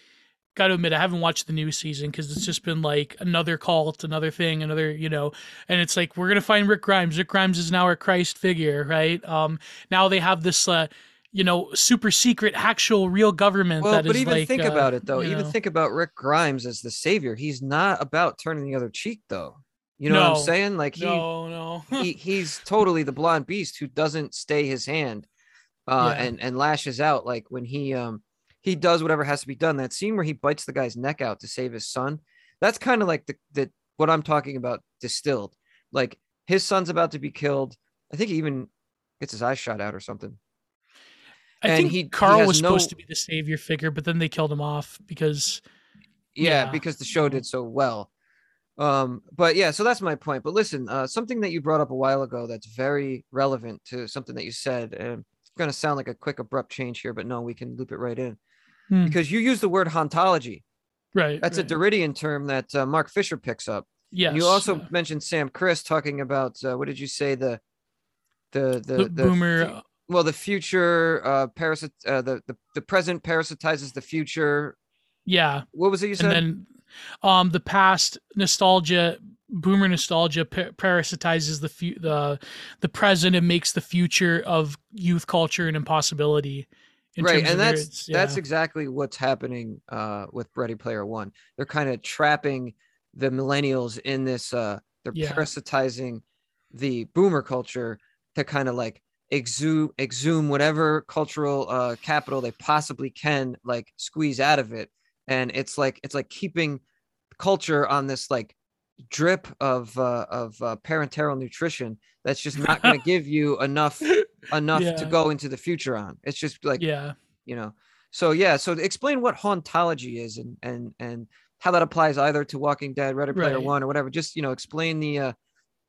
got to admit, I haven't watched the new season because it's just been like another cult, another thing, another, you know, and it's like we're gonna find Rick Grimes. Rick Grimes is now our Christ figure, right? Um, now they have this, uh, you know, super secret, actual, real government well but even like, think uh, about it though. even know. think about rick grimes as the savior. He's not about turning the other cheek though. You know what i'm saying? Like he, no, no, he (laughs) he's totally the blonde beast who doesn't stay his hand uh Yeah. and and lashes out like when he um he does whatever has to be done that scene where he bites the guy's neck out to save his son that's kind of like the the what i'm talking about distilled. Like his son's about to be killed. I think he even gets his eyes shot out or something. I and think he- he Carl has was supposed to be the savior figure, but then they killed him off because yeah, Yeah. because the show did so well. Um but yeah so that's my point. But listen uh something that you brought up a while ago that's very relevant to something that you said and going to sound like a quick abrupt change here but no we can loop it right in Hmm. because you use the word hauntology right, that's right. a Derridian term that uh, mark fisher picks up yes, you also yeah. mentioned Sam Kriss talking about uh, what did you say the the the, the, the boomer. fu- well the future uh parasit uh, the, the the present parasitizes the future yeah, what was it you and said then um the past nostalgia boomer nostalgia pa- parasitizes the fu- the the present and makes the future of youth culture an impossibility in right and that's its- that's exactly what's happening uh with ready player one. They're kind of trapping the millennials in this uh they're Yeah. parasitizing the boomer culture to kind of like exude exhume whatever cultural uh capital they possibly can like squeeze out of it. And it's like it's like keeping culture on this like drip of uh of uh, parenteral nutrition that's just not going (laughs) to give you enough enough to go into the future on. It's just like yeah. you know. So yeah so explain what hauntology is and and and how that applies either to walking dead ready player Right. one or whatever just you know explain the uh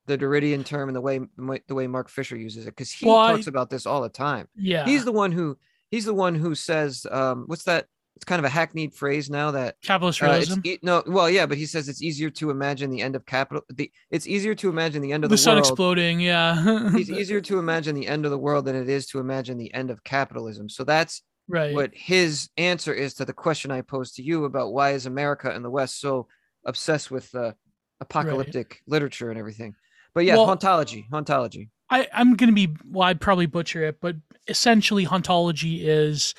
the Deridian term and the way the way Mark Fisher uses it because he Well, I- talks about this all the time. yeah. He's the one who he's the one who says um what's that it's kind of a hackneyed phrase now that capitalist uh, realism. e- no, well, yeah, but he says it's easier to imagine the end of capital. The it's easier to imagine the end of the the, sun world. exploding. Yeah. It's (laughs) easier to imagine the end of the world than it is to imagine the end of capitalism. So that's right. what his answer is to the question I posed to you about why is America and the West so obsessed with uh, apocalyptic literature and everything. But yeah, Well- hauntology, hauntology. I, I'm going to be, well, I'd probably butcher it, but essentially, hauntology is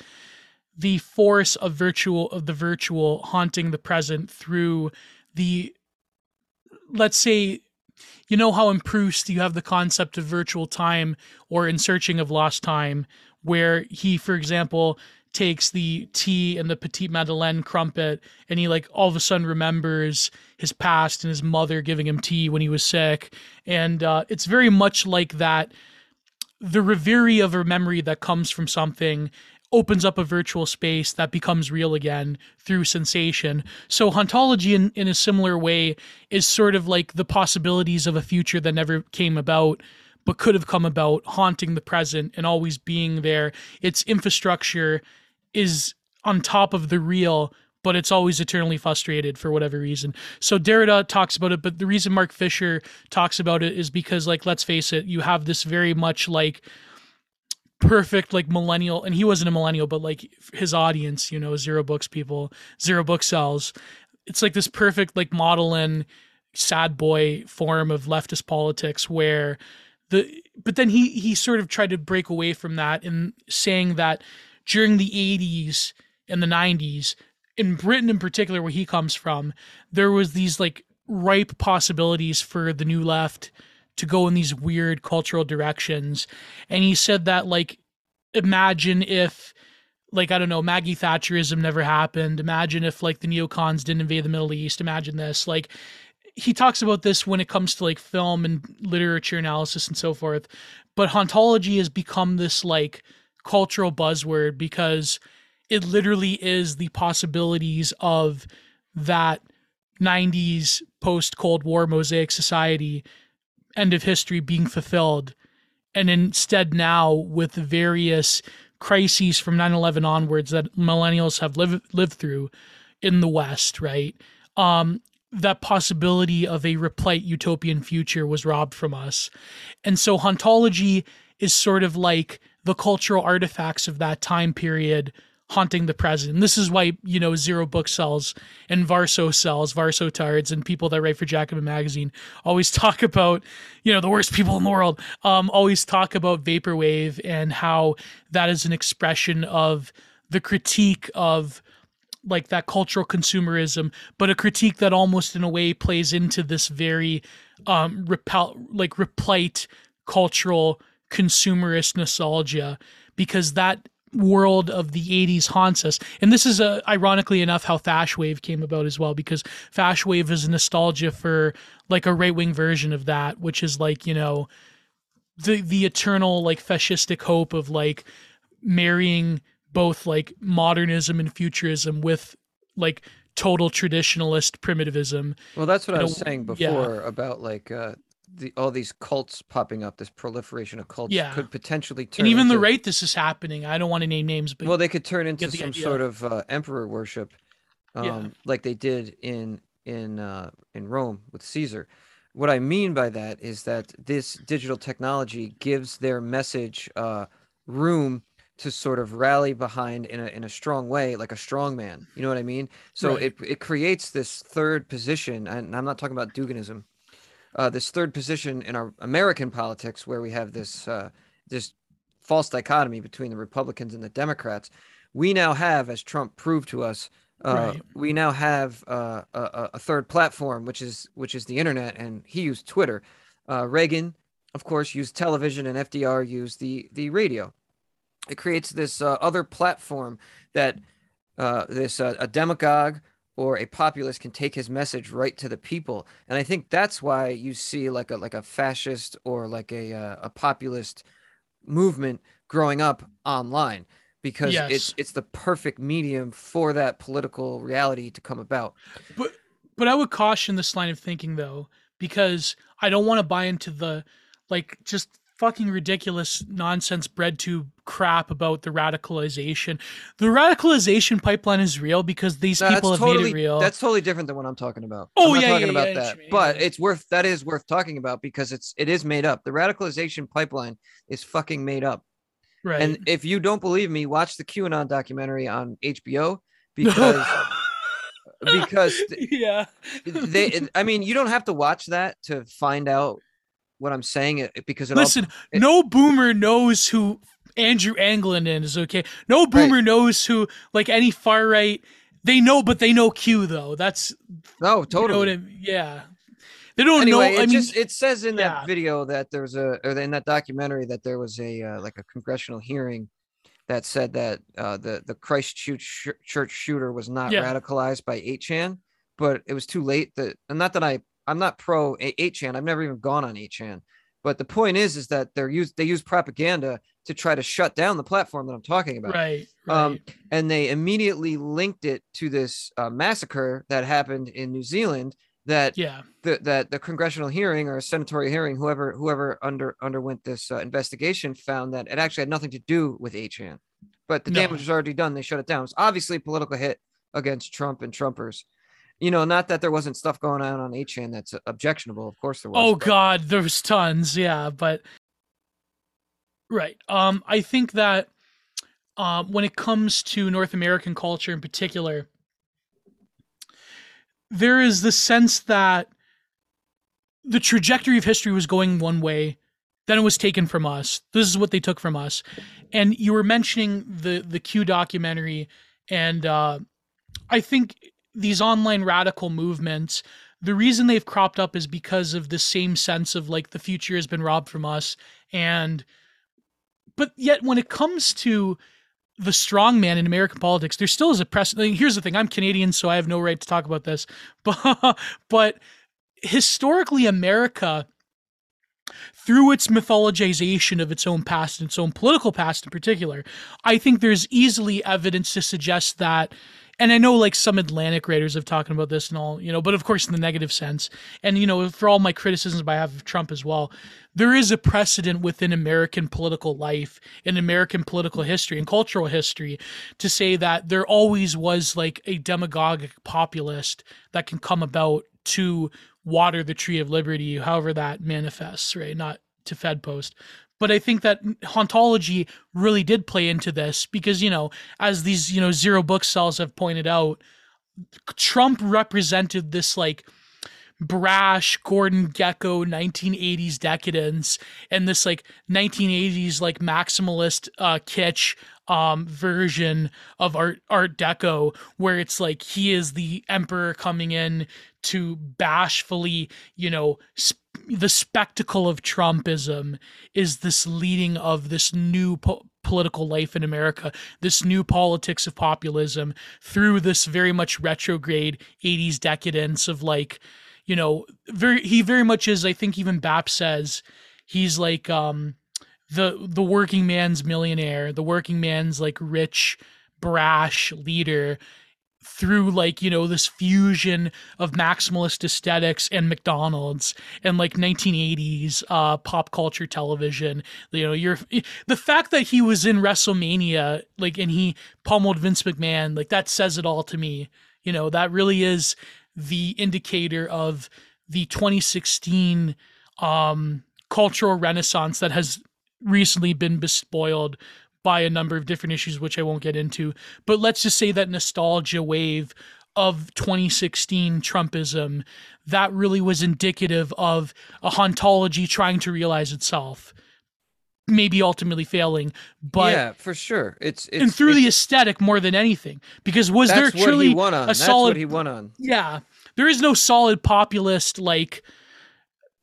the force of virtual of the virtual haunting the present through the, let's say, you know how in Proust you have the concept of virtual time or in Searching of Lost Time, where he, for example, takes the tea and the Petite Madeleine crumpet and he like all of a sudden remembers his past and his mother giving him tea when he was sick. And uh, it's very much like that the reverie of a memory that comes from something opens up a virtual space that becomes real again through sensation so hauntology in, in a similar way is sort of like the possibilities of a future that never came about but could have come about haunting the present and always being there its infrastructure is on top of the real but it's always eternally frustrated for whatever reason. So Derrida talks about it, but the reason Mark Fisher talks about it is because, like, let's face it, you have this very much like perfect, like millennial, and he wasn't a millennial, but like his audience, you know, zero books people, zero book sells. It's like this perfect, like, model and sad boy form of leftist politics where the, but then he he sort of tried to break away from that in saying that during the 80s and the 90s in Britain in particular where he comes from there was these like ripe possibilities for the new left to go in these weird cultural directions. And he said that like imagine if like I don't know Maggie Thatcherism never happened. Imagine if like the neocons didn't invade the Middle East. Imagine this. Like he talks about this when it comes to like film and literature analysis and so forth. But hauntology has become this like cultural buzzword because it literally is the possibilities of that 90s post Cold War mosaic society end of history being fulfilled. And instead, now with various crises from 9 11 onwards that millennials have lived, lived through in the West, right? Um, that possibility of a replete utopian future was robbed from us. And so, hauntology is sort of like the cultural artifacts of that time period haunting the present. And this is why, you know, Zero Book sells and Verso sells, Verso Tards, and people that write for Jacobin Magazine always (laughs) talk about, you know, the worst people in the world, um, always talk about Vaporwave and how that is an expression of the critique of like that cultural consumerism, but a critique that almost in a way plays into this very um repel like replete cultural consumerist nostalgia because that world of the 80s haunts us and this is uh, ironically enough how fash wave came about as well because fash wave is nostalgia for like a right-wing version of that which is like you know the the eternal like fascistic hope of like marrying both like modernism and futurism with like total traditionalist primitivism Well, that's what I You was know, saying yeah. before about like uh, the all these cults popping up. This proliferation of cults Yeah. could potentially turn and even the rate this is happening i don't want to name names but Well, they could turn into some idea. sort of uh, emperor worship, um, Yeah. like they did in in uh, in Rome with Caesar. What I mean by that is that this digital technology gives their message uh, room to sort of rally behind in a in a strong way, like a strong man. You know what I mean? So Right. it it creates this third position, and I'm not talking about Duginism. Uh, this third position in our American politics, where we have this uh, this false dichotomy between the Republicans and the Democrats. We now have, as Trump proved to us, uh, Right. we now have uh, a, a- third platform, which is which is the internet, and he used Twitter. Uh, Reagan, of course, used television, and FDR used the the radio. It creates this uh, other platform that uh, this uh, a demagogue or a populist can take his message right to the people, and I think that's why you see like a like a fascist or like a uh, a populist movement growing up online because it's it's the perfect medium for that political reality to come about. But but I would caution this line of thinking though, because I don't want to buy into the like just fucking ridiculous nonsense bread tube crap about the radicalization. The radicalization pipeline is real because these No, people have totally, made it real. That's totally different than what I'm talking about. Oh, yeah, talking yeah, about yeah, I know what that. But yeah. it's worth that is worth talking about because it's it is made up. The radicalization pipeline is fucking made up. right. And if you don't believe me, watch the QAnon documentary on HBO (laughs) because (laughs) because yeah. they I mean, you don't have to watch that to find out what I'm saying it because it all Listen, it- no boomer knows who Andrew Anglin is, okay? No boomer knows who like any far right they know, but they know Q though. That's no you know totally I mean? yeah. They don't anyway, know. I it mean, just it says in yeah. that video that there was a or in that documentary that there was a uh, like a congressional hearing that said that uh, the the Christchurch sh- church shooter was not Yeah. radicalized by 8chan, but it was too late. That and not that I I'm not pro 8chan. I've never even gone on 8chan. But the point is, is that they're used they use propaganda to try to shut down the platform that I'm talking about right, right. um, and they immediately linked it to this uh, massacre that happened in New Zealand. That yeah. the, that the congressional hearing or a senatorial hearing, whoever whoever under underwent this uh, investigation, found that it actually had nothing to do with 8chan. But the No. damage was already done. They shut it down. It's obviously a political hit against Trump and Trumpers. You know, not that there wasn't stuff going on on 8chan that's objectionable. Of course there was. Oh but- God, there's tons. Yeah, but right. Um, I think that um, when it comes to North American culture in particular, there is the sense that the trajectory of history was going one way, then it was taken from us. This is what they took from us. And you were mentioning the the Q documentary, and uh, I think these online radical movements the reason they've cropped up is because of the same sense of like the future has been robbed from us and but yet when it comes to the strong man in American politics, there still is a precedent. Here's the thing: I'm Canadian, so I have no right to talk about this. (laughs) But but historically, America, through its mythologization of its own past and its own political past in particular, I think there's easily evidence to suggest that. And I know like some Atlantic writers have talking about this and all, you know, but of course in the negative sense. And you know, for all my criticisms I have of Trump as well, there is a precedent within American political life in American political history and cultural history to say that there always was like a demagogic populist that can come about to water the tree of liberty, however that manifests, right? Not to Fed post. But I think that hauntology really did play into this because, you know, as these, you know, zero book cells have pointed out, Trump represented this like brash Gordon Gekko 1980s decadence and this like 1980s like maximalist uh kitsch um version of art art deco where it's like he is the emperor coming in to bashfully you know sp- the spectacle of trumpism is this leading of this new po- political life in america this new politics of populism through this very much retrograde 80s decadence of like you know very he very much is i think even bap says he's like um the the working man's millionaire the working man's like rich brash leader through like you know this fusion of maximalist aesthetics and mcdonald's and like 1980s uh pop culture television. You know you're the fact that he was in wrestlemania like and he pummeled vince mcmahon like that says it all to me. You know that really is the indicator of the 2016 um, cultural renaissance that has recently been bespoiled by a number of different issues, which I won't get into. But let's just say that nostalgia wave of 2016 Trumpism that really was indicative of a hauntology trying to realize itself, maybe ultimately failing, but yeah, for sure. It's, it's and through the aesthetic more than anything. Because was there truly he won on. a That's solid what he won on. yeah there is no solid populist like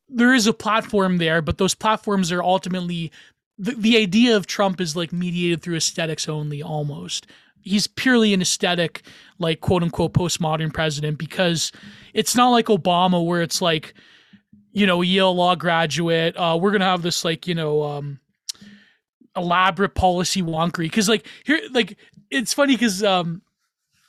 there is a platform there but those platforms are ultimately the, the idea of trump is like mediated through aesthetics only almost. He's purely an aesthetic like quote unquote postmodern president because it's not like obama where it's like you know yale law graduate uh we're gonna have this like you know um elaborate policy wonkery. Because like here like it's funny because um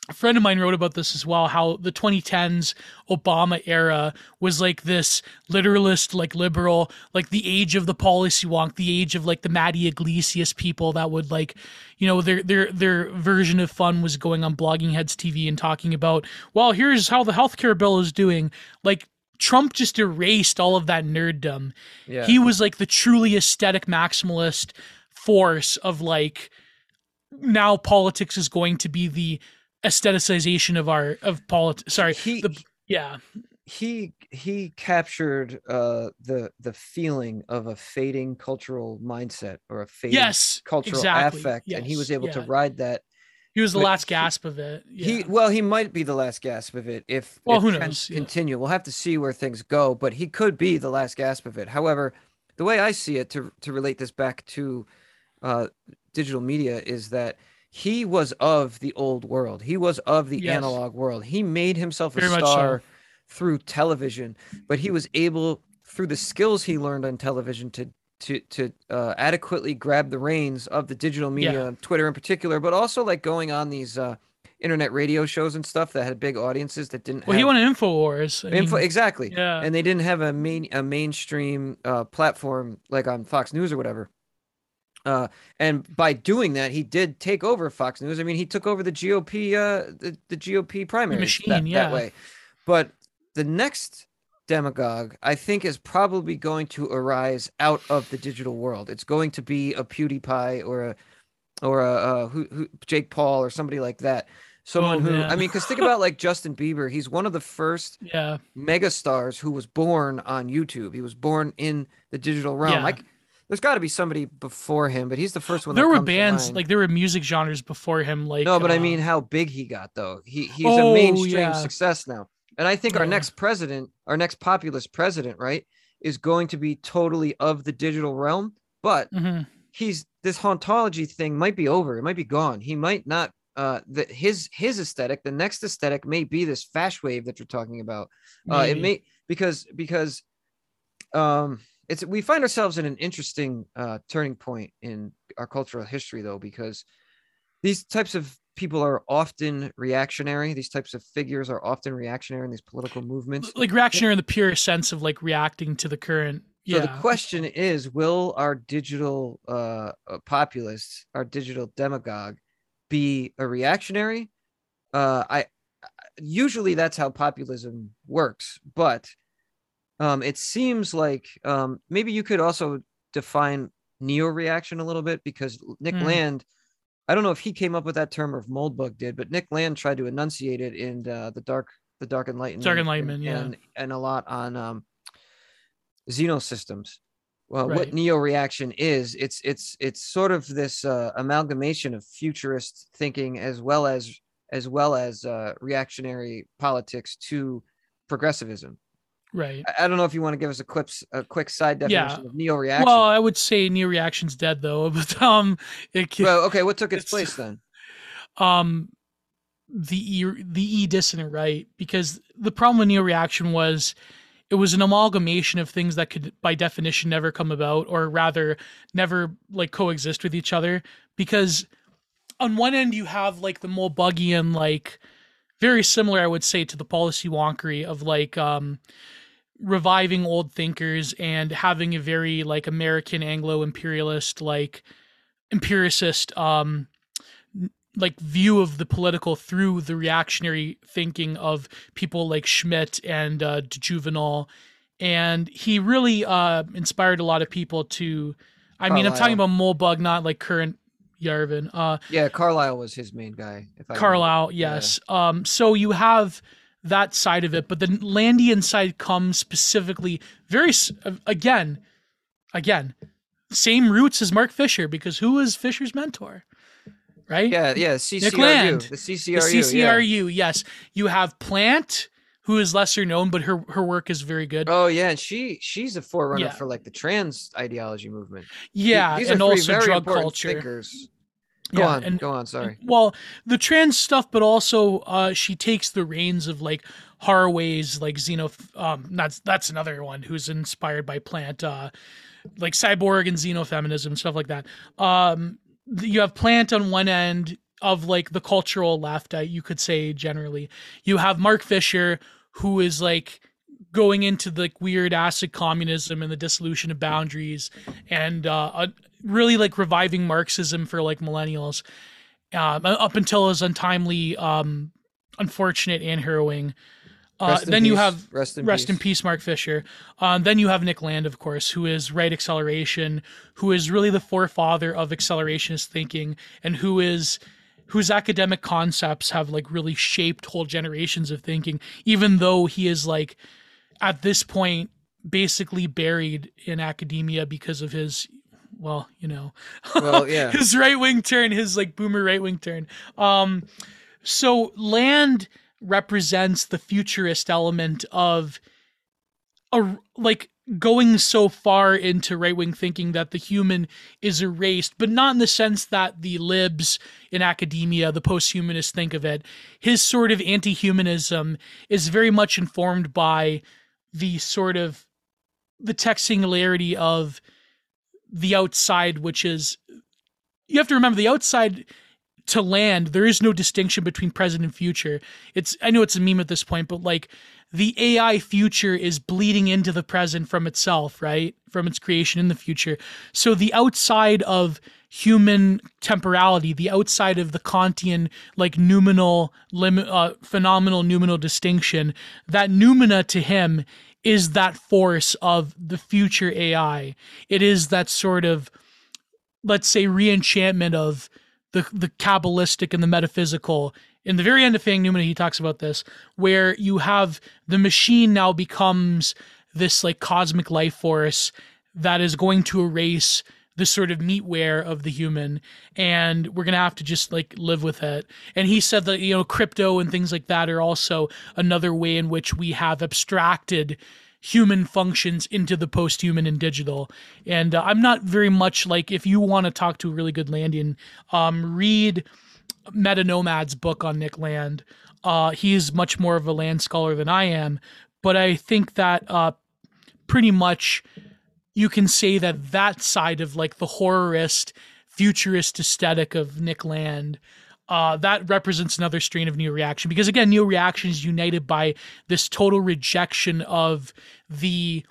a friend of mine wrote about this as well how the 2010s obama era was like this literalist like liberal like the age of the policy wonk the age of like the Matty Yglesias people that would like you know their their their version of fun was going on blogging heads tv and talking about well here's how the healthcare bill is doing like Trump just erased all of that nerddom. Yeah. He was like the truly aesthetic maximalist force of like now politics is going to be the aestheticization of our of politics. Sorry, he the, yeah, he he captured uh the the feeling of a fading cultural mindset or a fading yes, cultural exactly. affect and he was Yes, able to ride that He was the last he- gasp of it. he well he might be the last gasp of it if Well, if who knows? Yeah. continue we'll have to see where things go but he could be the last gasp of it however the way i see it to to relate this back to uh digital media is that he was of the old world he was of the Yes. analog world he made himself a Very so. star through television but he was able through the skills he learned on television to to to uh, adequately grab the reins of the digital media, Twitter in particular, but also like going on these uh, internet radio shows and stuff that had big audiences that didn't. well, he have won an Infowars. I info mean, exactly, yeah. and they didn't have a main a mainstream uh, platform like on Fox News or whatever. Uh, and by doing that, he did take over Fox News. I mean, he took over the GOP, uh, the, the GOP primary machine, that, yeah. that way. But the next demagogue, I think, is probably going to arise out of the digital world. It's going to be a PewDiePie or a or a uh, who, who Jake Paul or somebody like that. Someone Oh, who. I mean, because think about like Justin Bieber. He's one of the first yeah, megastars who was born on YouTube. He was born in the digital realm. Yeah. Like, there's got to be somebody before him, but he's the first one. there were bands like there were music genres before him. Like no, but I uh, mean how big he got though. He he's Oh, a mainstream yeah. success now, and I think our next president, our next populist president, right, is going to be totally of the digital realm. But mhm. he's this hauntology thing might be over. It might be gone. He might not. Uh, that his his aesthetic, the next aesthetic may be this fash wave that you're talking about. Uh, it may because because um it's we find ourselves in an interesting uh turning point in our cultural history though because these types of people are often reactionary. These types of figures are often reactionary in these political movements. Like reactionary in the pure sense of like reacting to the current. so Yeah, the question is will our digital uh uh, populist our digital demagogue be a reactionary? Uh i I- usually that's how populism works but um it seems like um maybe you could also define neo-reaction a little bit because nick Mm. land i don't know if he came up with that term or if moldbug did but nick land tried to enunciate it in uh, the dark the dark enlightenment Dark and- Enlightenment, yeah. and, and a lot on um xenosystems well what neo-reaction is it's it's it's sort of this uh, amalgamation of futurist thinking as well as as well as uh, reactionary politics to progressivism right. I, I don't know if you want to give us a quick a quick side Yeah. definition of neo-reaction Well, I would say neo reaction's dead though, (laughs) but um, it can, well okay what took its it's- place then? Um the e the e dissident right? Because the problem with neo reaction was it was an amalgamation of things that could by definition never come about or rather never like coexist with each other. Because on one end you have like the Moldbuggian like very similar I would say to the policy wonkery of like um reviving old thinkers and having a very like American Anglo imperialist like empiricist um like view of the political through the reactionary thinking of people like Schmitt and uh, de Jouvenel, and he really uh, inspired a lot of people to. I mean, I'm talking about Moldbug, not like current Yarvin. Uh, yeah carlyle was his main guy if I remember. Carlyle, Yeah. yes. Um, so you have that side of it, but the Landian side comes specifically very again, again, same roots as Mark Fisher because who is Fisher's mentor, right? yeah yeah ccru Land. the the ccru yeah. CCRU. Yes, you have Plant, who is lesser known, but her her work is very good. oh yeah and she she's a forerunner Yeah. for like the trans ideology movement yeah, These and are also drug culture. thinkers. Go yeah, on, and go on. Sorry. well, the trans stuff, but also uh, she takes the reins of like Haraway's like Xeno. Um, that's that's another one who's inspired by Plant, uh, like cyborg and xenofeminism stuff like that. Um, you have Plant on one end, of like the cultural left, uh, you could say generally. You have Mark Fisher, who is like going into the like, weird acid communism and the dissolution of boundaries, and uh, uh, really like reviving Marxism for like millennials, uh, up until his untimely, um, unfortunate and harrowing. Uh, then you have rest in rest peace. in peace, Mark Fisher. Um, then you have Nick Land, of course, who is right acceleration, who is really the forefather of accelerationist thinking, and who is whose academic concepts have like really shaped whole generations of thinking. Even though he is like at this point basically buried in academia because of his well, you know, Well, (laughs) yeah. his right wing turn, his like boomer right wing turn. Um, so land represents the futurist element of a like going so far into right wing thinking that the human is erased, but not in the sense that the libs in academia, the post humanists think of it. His sort of anti humanism is very much informed by the sort of the text singularity of the outside, which is you have to remember the outside to land, there is no distinction between present and future. It's I know it's a meme at this point, but like the AI future is bleeding into the present from itself, right? From its creation in the future. So the outside of human temporality, the outside of the Kantian like noumenal lim- uh, phenomenal noumenal distinction, that noumena to him is that force of the future AI. It is that sort of let's say reenchantment of the the kabbalistic and the metaphysical. In the very end of Fanged Noumena, he talks about this, where you have the machine now becomes this like cosmic life force that is going to erase the sort of meatware of the human and we're going to have to just like live with it and he said that you know crypto and things like that are also another way in which we have abstracted human functions into the post-human and digital. And uh, i'm not very much like if you want to talk to a really good landian um, read meta nomad's book on nick land. Uh, much more of a land scholar than i am but i think that uh, pretty much you can say that that side of like the horrorist futurist aesthetic of nick land uh, that represents another strain of neo reaction. Because again neo reaction is united by this total rejection of the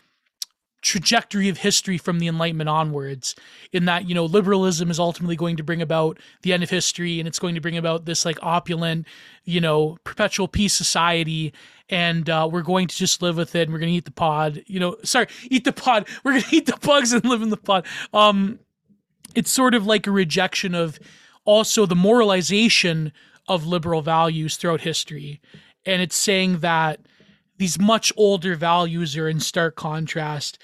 trajectory of history from the enlightenment onwards in that you know liberalism is ultimately going to bring about the end of history and it's going to bring about this like opulent you know perpetual peace society and uh, we're going to just live with it and we're going to eat the pod you know sorry eat the pod we're going (laughs) to eat the bugs and live in the pod. Um it's sort of like a rejection of also the moralization of liberal values throughout history. And it's saying that these much older values are in stark contrast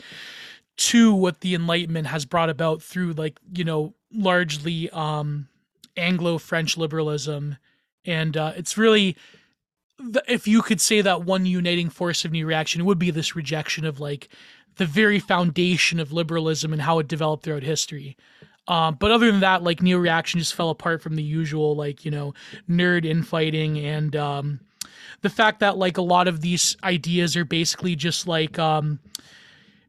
to what the enlightenment has brought about through like you know largely um anglo-french liberalism. And uh, it's really if you could say that one uniting force of new reaction it would be this rejection of like the very foundation of liberalism and how it developed throughout history um, but other than that like neo reaction just fell apart from the usual like you know nerd infighting and um, the fact that like a lot of these ideas are basically just like um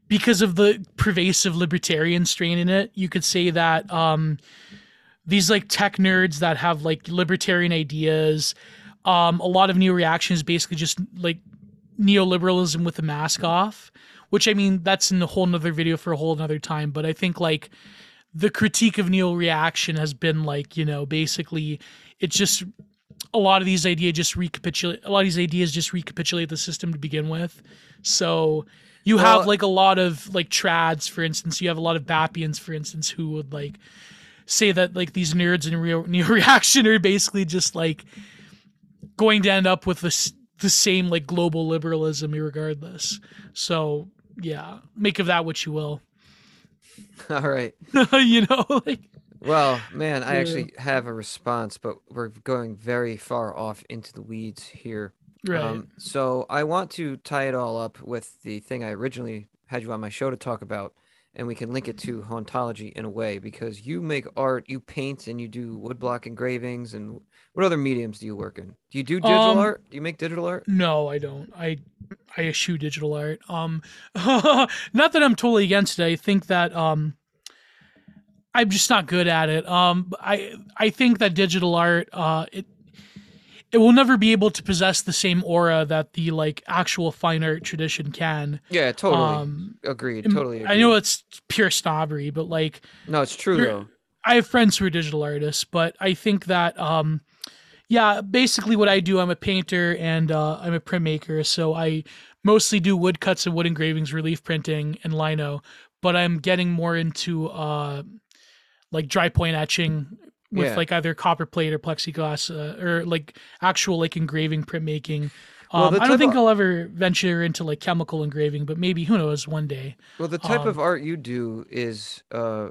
because of the pervasive libertarian strain in it you could say that um these like tech nerds that have like libertarian ideas um a lot of neo reaction is basically just like neoliberalism with the mask off which i mean that's in a whole nother video for a whole nother time but i think like the critique of neo reaction has been like you know basically it's just a lot of these ideas just recapitulate a lot of these ideas just recapitulate the system to begin with. So you have Well- like a lot of like trads for instance you have a lot of bapians for instance who would like say that like these nerds in real (laughs) neo reaction are basically just like going to end up with this the same like global liberalism regardless. So yeah make of that what you will (laughs) All right. (laughs) you know like Well, man, I Yeah. actually have a response, but we're going very far off into the weeds here. right Um, so I want to tie it all up with the thing I originally had you on my show to talk about, and we can link it to hauntology in a way because you make art, you paint, and you do woodblock engravings. And what other mediums do you work in? Do you do digital Um, art? Do you make digital art? No, I don't. I I eschew digital art. Um, (laughs) not that I'm totally against it. I think that um, I'm just not good at it. Um, I I think that digital art, uh, it it will never be able to possess the same aura that the like actual fine art tradition can. Yeah, totally. Um, agreed. Totally. Agreed. I know it's pure snobbery, but like No, it's true though. I have friends who are digital artists, but I think that um yeah, basically what I do, I'm a painter and uh, I'm a printmaker, so I mostly do woodcuts and wood engravings, relief printing, and lino. But I'm getting more into uh, like dry point etching with Yeah. like either copper plate or plexiglass, uh, or like actual like engraving printmaking. Um, the I don't think of- I'll ever venture into like chemical engraving, but maybe who knows one day. Well, the type of um, art you do is uh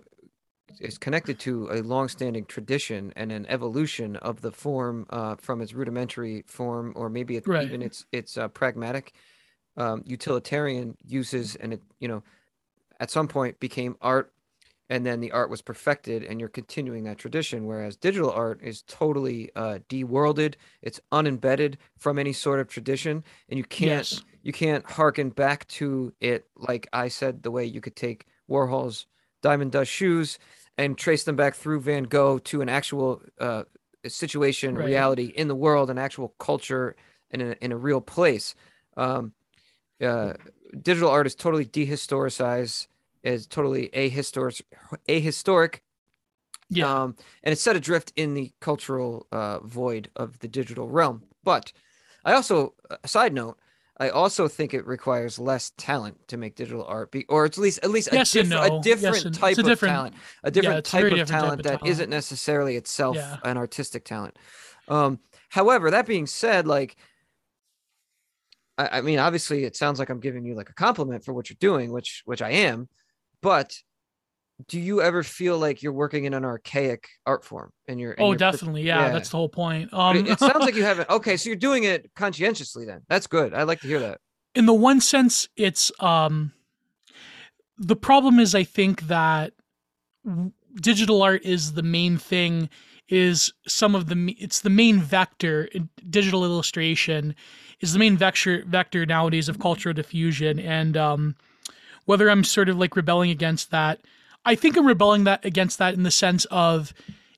is connected to a long-standing tradition and an evolution of the form uh, from its rudimentary form, or maybe it's Right. even its its uh, pragmatic, um, utilitarian uses, and it you know, at some point became art, and then the art was perfected, and you're continuing that tradition. Whereas digital art is totally uh, de-worlded, it's unembedded from any sort of tradition, and you can't Yes. you can't harken back to it like I said the way you could take Warhol's Diamond Dust shoes and trace them back through Van Gogh to an actual uh, situation, Right. reality in the world, an actual culture, and in a, in a real place. Um, uh, digital art is totally dehistoricized, is totally ahistoric, ahistoric, Yeah. um, and it's set adrift in the cultural uh, void of the digital realm. But I also, a side note, I also think it requires less talent to make digital art, be, or at least at least a, Yes and diff- no. a different and- type a of different- talent, a different a type of different type talent of that talent. isn't necessarily itself Yeah. an artistic talent. Um, however, that being said, like. I, I mean, obviously, it sounds like I'm giving you like a compliment for what you're doing, which which I am, but do you ever feel like you're working in an archaic art form and you're oh, you're pre- definitely. Yeah, yeah. that's the whole point. Um, it, it sounds like you haven't (laughs) okay so you're doing it conscientiously then that's good i like to hear that in the one sense it's um the problem is i think that digital art is the main thing is some of the it's the main vector digital illustration is the main vector vector nowadays of cultural diffusion and um whether i'm sort of like rebelling against that i think i'm rebelling that against that in the sense of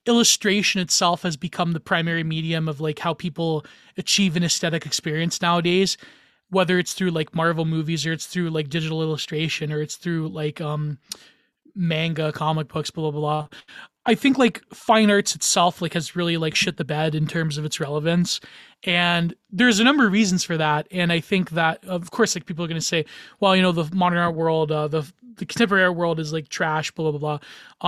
illustration itself has become the primary medium of like how people achieve an aesthetic experience nowadays whether it's through like marvel movies or it's through like digital illustration or it's through like um manga comic books blah blah blah i think like fine arts itself like has really like shit the bed in terms of its relevance. And there's a number of reasons for that. And i think that of course like people are going to say well you know the modern art world uh, the the contemporary art world is like trash blah blah blah.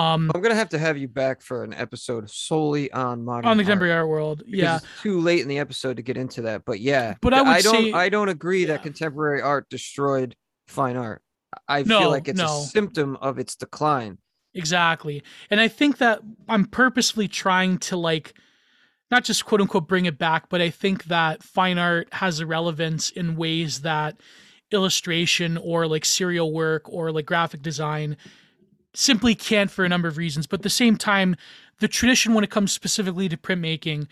Um i'm gonna have to have you back for an episode solely on modern on the art, contemporary art. world yeah. it's too late in the episode to get into that. But yeah But I would i don't say- i don't agree yeah. that contemporary art destroyed fine art. I No, feel like it's no. a symptom of its decline Exactly. And I think that I'm purposefully trying to like not just quote unquote bring it back, but I think that fine art has a relevance in ways that illustration or like serial work or like graphic design simply can't for a number of reasons. But at the same time, the tradition when it comes specifically to printmaking,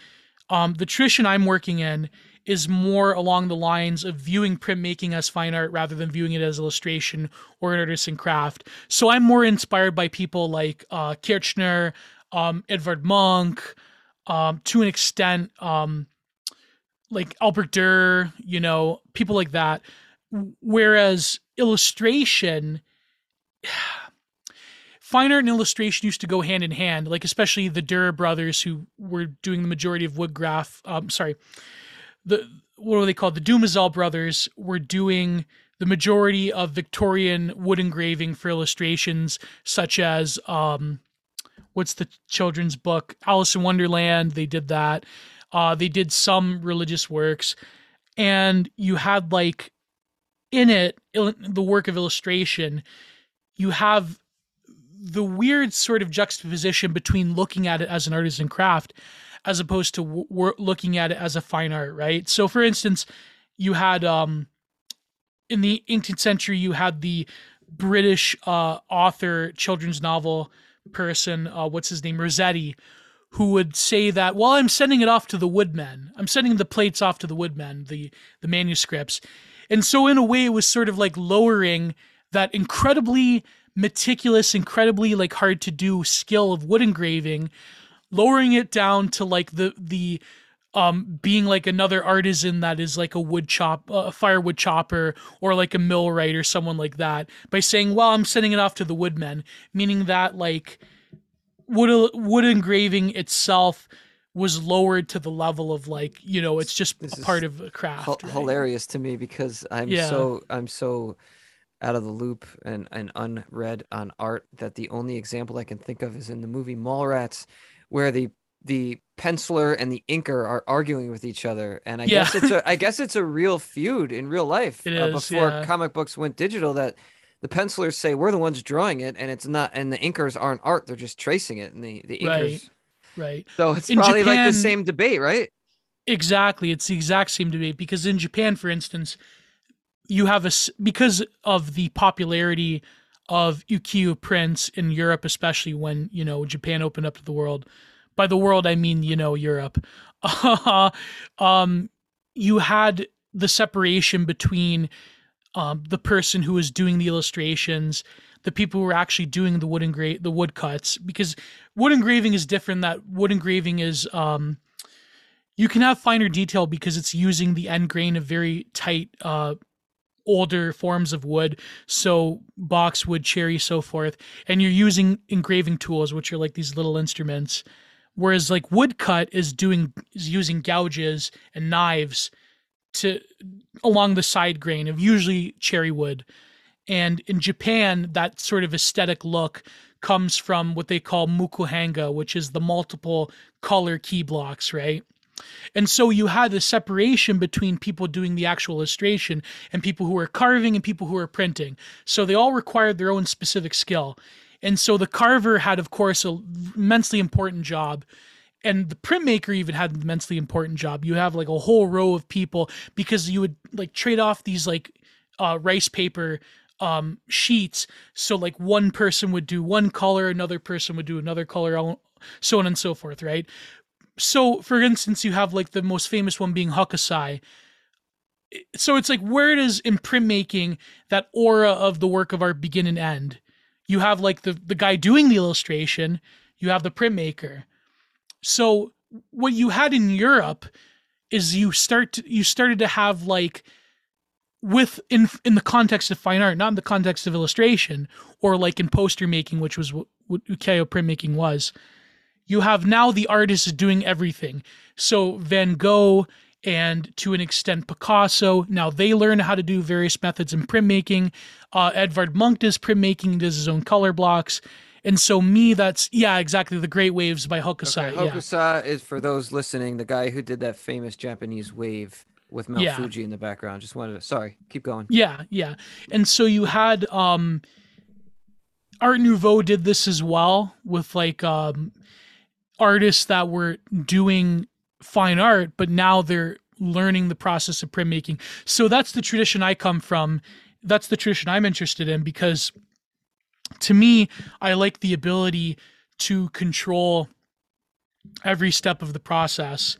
um, the tradition I'm working in is more along the lines of viewing printmaking as fine art rather than viewing it as illustration or an artisan craft. So I'm more inspired by people like uh, Kirchner, um, Edvard Munch, um, to an extent, um, like Albert Durer, you know, people like that. Whereas illustration, (sighs) fine art and illustration used to go hand in hand, like especially the Durer brothers who were doing the majority of woodgraph. Um, sorry, the what are they called? The Dumazel brothers were doing the majority of Victorian wood engraving for illustrations, such as um, what's the children's book Alice in Wonderland. They did that. Uh, they did some religious works, and you had like in it il- the work of illustration. You have the weird sort of juxtaposition between looking at it as an artisan craft as opposed to w- wor- looking at it as a fine art, right? So, for instance, you had um, in the 18th century, you had the British uh, author, children's novel person, uh, what's his name, Rossetti, who would say that, well, I'm sending it off to the woodmen. I'm sending the plates off to the woodmen, the the manuscripts, and so in a way, it was sort of like lowering that incredibly meticulous, incredibly like hard to do skill of wood engraving, lowering it down to like the the um being like another artisan that is like a wood chop a firewood chopper or like a millwright or someone like that by saying well i'm sending it off to the woodmen meaning that like wood wood engraving itself was lowered to the level of like you know it's just This a part of a craft Hil- right? hilarious to me because I'm Yeah. so I'm so out of the loop and, and unread on art that the only example I can think of is in the movie Mallrats, where the the penciler and the inker are arguing with each other, and I guess it's a I (laughs) guess it's a real feud in real life uh, is, before yeah. comic books went digital that. The pencilers say we're the ones drawing it, and it's not, and the inkers aren't art; they're just tracing it, and the the inkers. Right. right So it's In probably like the same debate, right? Exactly. It's the exact same debate because in Japan, for instance, you have a because of the popularity of ukiyo prints in Europe, especially when you know Japan opened up to the world. By the world, I mean you know Europe. (laughs) um, you had the separation between um, the person who was doing the illustrations, the people who were actually doing the wood engra- the woodcuts, because wood engraving is different. That wood engraving is um, you can have finer detail because it's using the end grain of very tight uh older forms of wood. So boxwood cherry so forth. And you're using engraving tools which are like these little instruments. Whereas like woodcut is doing is using gouges and knives to along the side grain of usually cherry wood. And in Japan that sort of aesthetic look comes from what they call mokuhanga which is the multiple color key blocks right and so you had the separation between people doing the actual illustration and people who were carving and people who were printing. So they all required their own specific skill. And so the carver had, of course, a immensely important job. And the printmaker even had an immensely important job. You have like a whole row of people because you would like trade off these like uh, rice paper um, sheets. So like one person would do one color, another person would do another color, so on and so forth, right? So for instance you have like the most famous one being hokusai so it's like where does in printmaking that aura of the work of art begin and end? You have like the the guy doing the illustration you have the printmaker. So what you had in europe is you start to, you started to have like with in in the context of fine art not in the context of illustration or like in poster making which was what, what ukiyo printmaking was you have now the artist doing everything. So Van Gogh and to an extent Picasso, now they learn how to do various methods in printmaking. Uh, Edvard Munch does printmaking, does his own color blocks. And so me, that's yeah, exactly the Great Waves by Hokusai. Okay, yeah. Is for those listening, the guy who did that famous Japanese wave with Mount Yeah. Fuji in the background. Just wanted to sorry, keep going. Yeah, yeah. And so you had um Art Nouveau did this as well with like um artists that were doing fine art, but now they're learning the process of printmaking. So that's the tradition I come from. That's the tradition I'm interested in because to me, I like the ability to control every step of the process.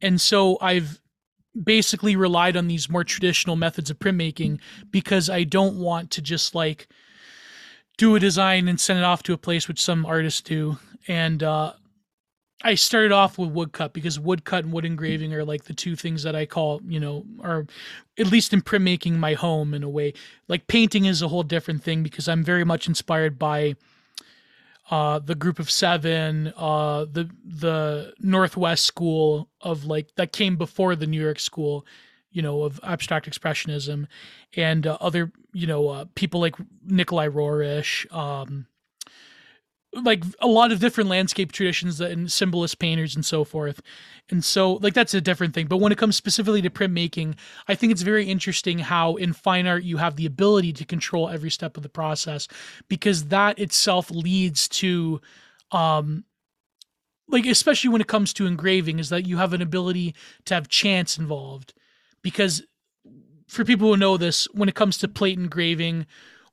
And so I've basically relied on these more traditional methods of printmaking because I don't want to just like do a design and send it off to a place which some artists do. And uh, I started off with woodcut because woodcut and wood engraving are like the two things that I call, you know, are at least in printmaking my home in a way. Like painting is a whole different thing because I'm very much inspired by uh, the group of seven, uh, the the Northwest school of like that came before the New York school, you know, of abstract expressionism, and uh, other you know uh, people like Nikolai Roerich, um, like a lot of different landscape traditions and symbolist painters and so forth. And so like that's a different thing. But when it comes specifically to printmaking, I think it's very interesting how in fine art you have the ability to control every step of the process because that itself leads to um like especially when it comes to engraving is that you have an ability to have chance involved because for people who know this when it comes to plate engraving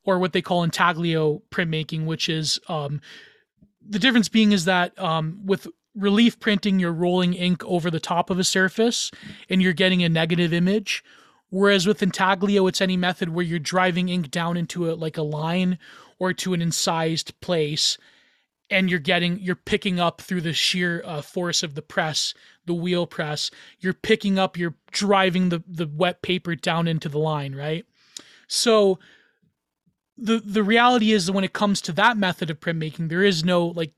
or what they call intaglio printmaking which is um the difference being is that um with relief printing you're rolling ink over the top of a surface and you're getting a negative image. Whereas with intaglio it's any method where you're driving ink down into a like a line or to an incised place and you're getting you're picking up through the sheer uh, force of the press the wheel press you're picking up you're driving the the wet paper down into the line right? So the the reality is that when it comes to that method of printmaking there is no like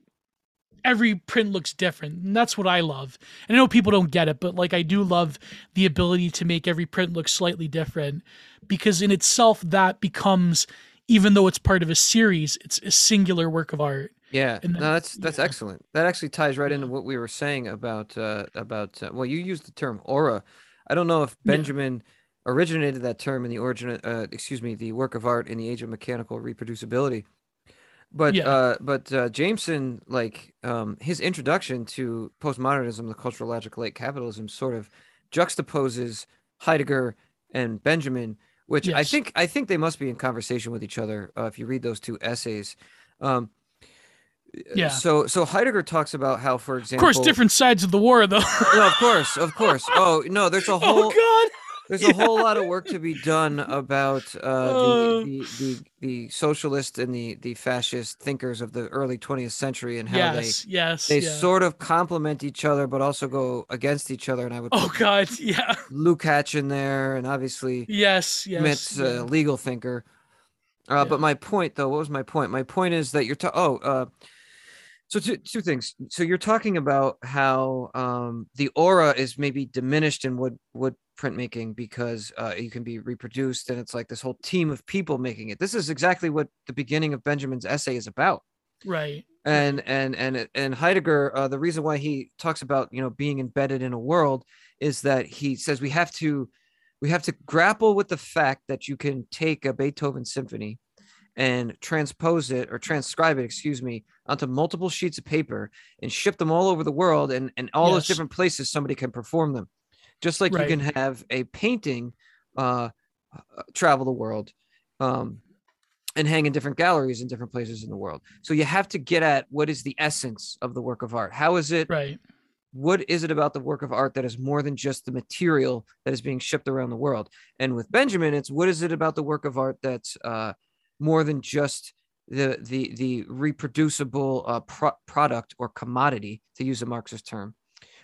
every print looks different and that's what i love and i know people don't get it but like i do love the ability to make every print look slightly different because in itself that becomes even though it's part of a series it's a singular work of art Yeah, And no, that's that's yeah. excellent. That actually ties right into what we were saying about uh, about uh, well, you used the term aura. I don't know if Yeah. Originated that term in the origin, uh, excuse me, the work of art in the age of mechanical reproducibility. But Yeah. uh, but uh, Jameson, like um, his introduction to postmodernism, the cultural logic of late capitalism, sort of juxtaposes Heidegger and Benjamin, which I think I think they must be in conversation with each other uh, if you read those two essays. Um, Yeah. So so Heidegger talks about how, for example, of course different sides of the war though No, of course, of course. (laughs) Oh no, there's a whole oh god there's (laughs) a whole lot of work to be done about uh, Oh. the, the the the socialist and the the fascist thinkers of the early 20th century and how yes yes they they yeah. sort of complement each other but also go against each other. And I would oh god (laughs) yeah Lukács in there, and obviously yes yes Schmitt's yeah. a legal thinker. Uh, But my point, though, what was my point? My point is that you're ta- oh, uh, so two two things. So you're talking about how um, the aura is maybe diminished in wood wood printmaking because uh, you can be reproduced, and it's like this whole team of people making it. This is exactly what the beginning of Benjamin's essay is about. Right. And and and and Heidegger, uh, the reason why he talks about you know being embedded in a world is that he says we have to we have to grapple with the fact that you can take a Beethoven symphony and transpose it or transcribe it, excuse me, onto multiple sheets of paper and ship them all over the world and and all those different places somebody can perform them, just like Right. you can have a painting uh, uh, travel the world. Um, and hang in different galleries in different places in the world. So you have to get at what is the essence of the work of art. How is it? right What is it about the work of art that is more than just the material that is being shipped around the world? And with Benjamin, it's what is it about the work of art that's uh, more than just the the the reproducible uh, pro- product or commodity, to use a Marxist term.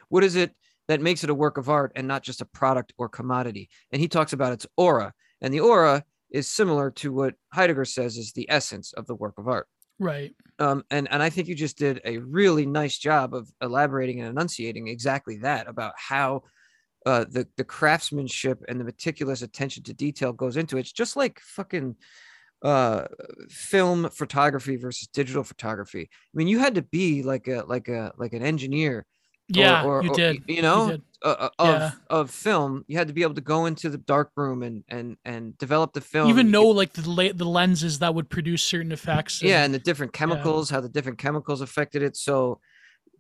What is it that makes it a work of art and not just a product or commodity? And he talks about its aura, and the aura is similar to what Heidegger says is the essence of the work of art. right Um, and and I think you just did a really nice job of elaborating and enunciating exactly that about how uh, the the craftsmanship and the meticulous attention to detail goes into it. It's just like fucking uh film photography versus digital photography. I mean, you had to be like a like a like an engineer yeah or, you or- did you know did. uh, uh, of Yeah. of film you had to be able to go into the dark room and and and develop the film even know like the la- the lenses that would produce certain effects yeah and- and the different chemicals how the different chemicals affected it so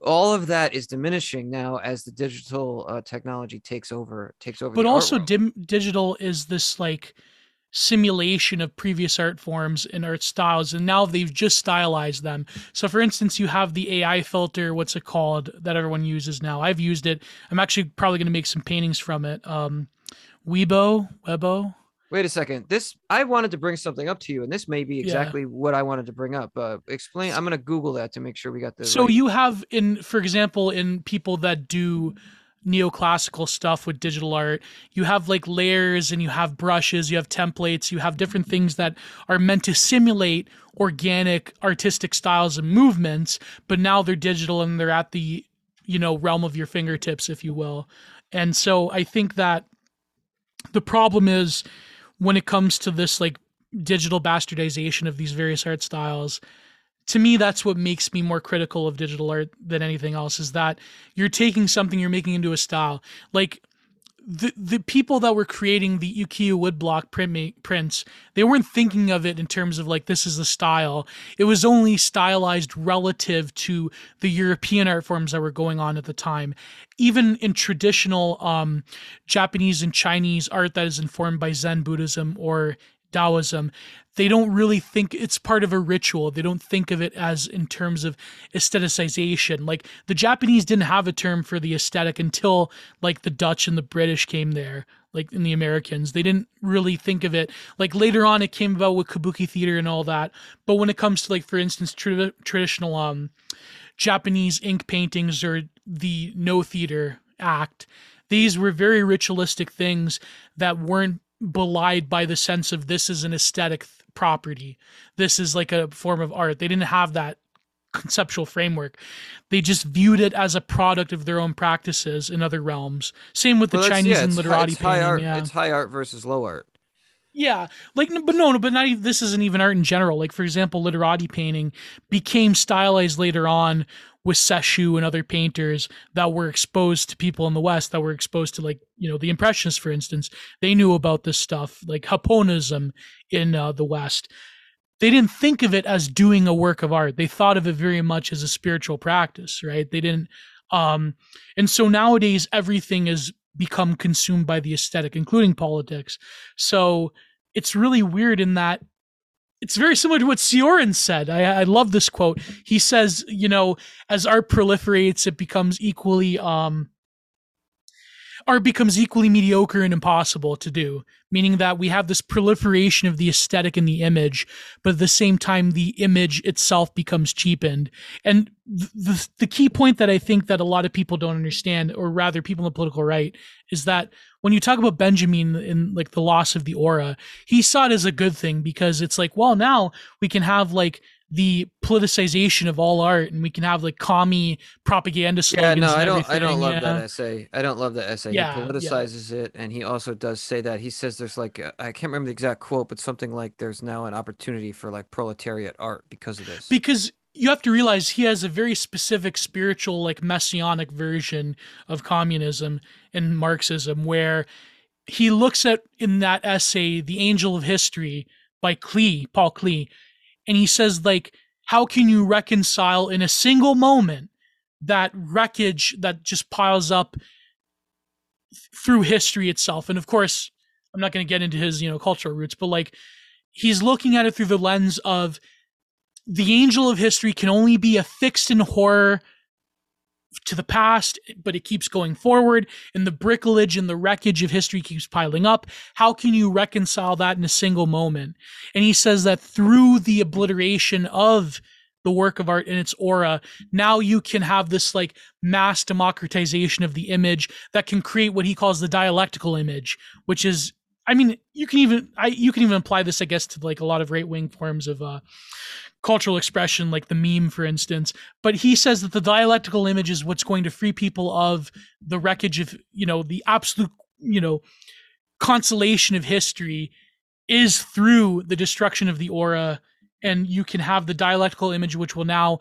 all of that is diminishing now as the digital uh, technology takes over takes over but also dim- digital is this like simulation of previous art forms and art styles and now they've just stylized them. So for instance you have the ai filter what's it called that everyone uses now. I've used it. I'm actually probably going to make some paintings from it. Um Weibo, Webo. wait a second. This i wanted to bring something up to you and this may be Yeah. exactly what i wanted to bring up uh explain i'm going to google that to make sure we got this So right- you have in, for example, in people that do neoclassical stuff with digital art, you have like layers and you have brushes, you have templates, you have different things that are meant to simulate organic artistic styles and movements, but now they're digital and they're at the, you know, realm of your fingertips, if you will. And so I think that the problem is when it comes to this like digital bastardization of these various art styles to me that's what makes me more critical of digital art than anything else is that you're taking something you're making into a style. Like the the people that were creating the ukiyo woodblock print prints they weren't thinking of it in terms of like this is the style. It was only stylized relative to the european art forms that were going on at the time. Even in traditional um, japanese and chinese art that is informed by zen buddhism or Taoism, they don't really think it's part of a ritual. They don't think of it as in terms of aestheticization. Like the Japanese didn't have a term for the aesthetic until like the Dutch and the British came there. like in the Americans. They didn't really think of it. Like later on, it came about with kabuki theater and all that. But when it comes to like, for instance, tra- traditional um, Japanese ink paintings or the Noh theater act, these were very ritualistic things that weren't belied by the sense of this is an aesthetic th- property. This is like a form of art. They didn't have that conceptual framework. They just viewed it as a product of their own practices in other realms. Same with the Well, that's- Chinese yeah, and literati high, it's high painting. art. yeah. It's high art versus low art. Yeah, like, but no, no, but not even, this isn't even art in general. Like, for example, literati painting became stylized later on with Sesshu and other painters that were exposed to people in the West that were exposed to, like, you know, the Impressionists, for instance. They knew about this stuff, like Haponism in uh, the West. They didn't think of it as doing a work of art. They thought of it very much as a spiritual practice, right? They didn't, um, and so nowadays everything is become consumed by the aesthetic, including politics. So it's really weird in that it's very similar to what Cioran said. I, I love this quote. He says, you know, as art proliferates, it becomes equally um art becomes equally mediocre and impossible to do, meaning that we have this proliferation of the aesthetic and the image, but at the same time the image itself becomes cheapened. And th- the the key point that I think that a lot of people don't understand, or rather people in the political right, is that when you talk about Benjamin in like the loss of the aura, he saw it as a good thing because it's like, well, now we can have like the politicization of all art and we can have like commie propaganda Yeah, no, I don't. I don't love yeah. that essay. I don't love that essay. Yeah, he yeah. politicizes it, and he also does say that he says there's like uh, I can't remember the exact quote, but something like there's now an opportunity for like proletariat art because of this. because you have to realize he has a very specific spiritual like messianic version of communism and marxism where he looks at in that essay the angel of history by klee paul klee and he says like how can you reconcile in a single moment that wreckage that just piles up th- through history itself? And of course i'm not going to get into his you know cultural roots but like he's looking at it through the lens of the angel of history can only be affixed in horror to the past, but it keeps going forward, and the bricklage and the wreckage of history keeps piling up. How can you reconcile that in a single moment? And he says that through the obliteration of the work of art and its aura, now you can have this like mass democratization of the image that can create what he calls the dialectical image, which is I mean, you can even I you can even apply this, I guess, to like a lot of right wing forms of uh, cultural expression, like the meme, for instance. But he says that the dialectical image is what's going to free people of the wreckage of you know the absolute you know consolation of history is through the destruction of the aura, and you can have the dialectical image, which will now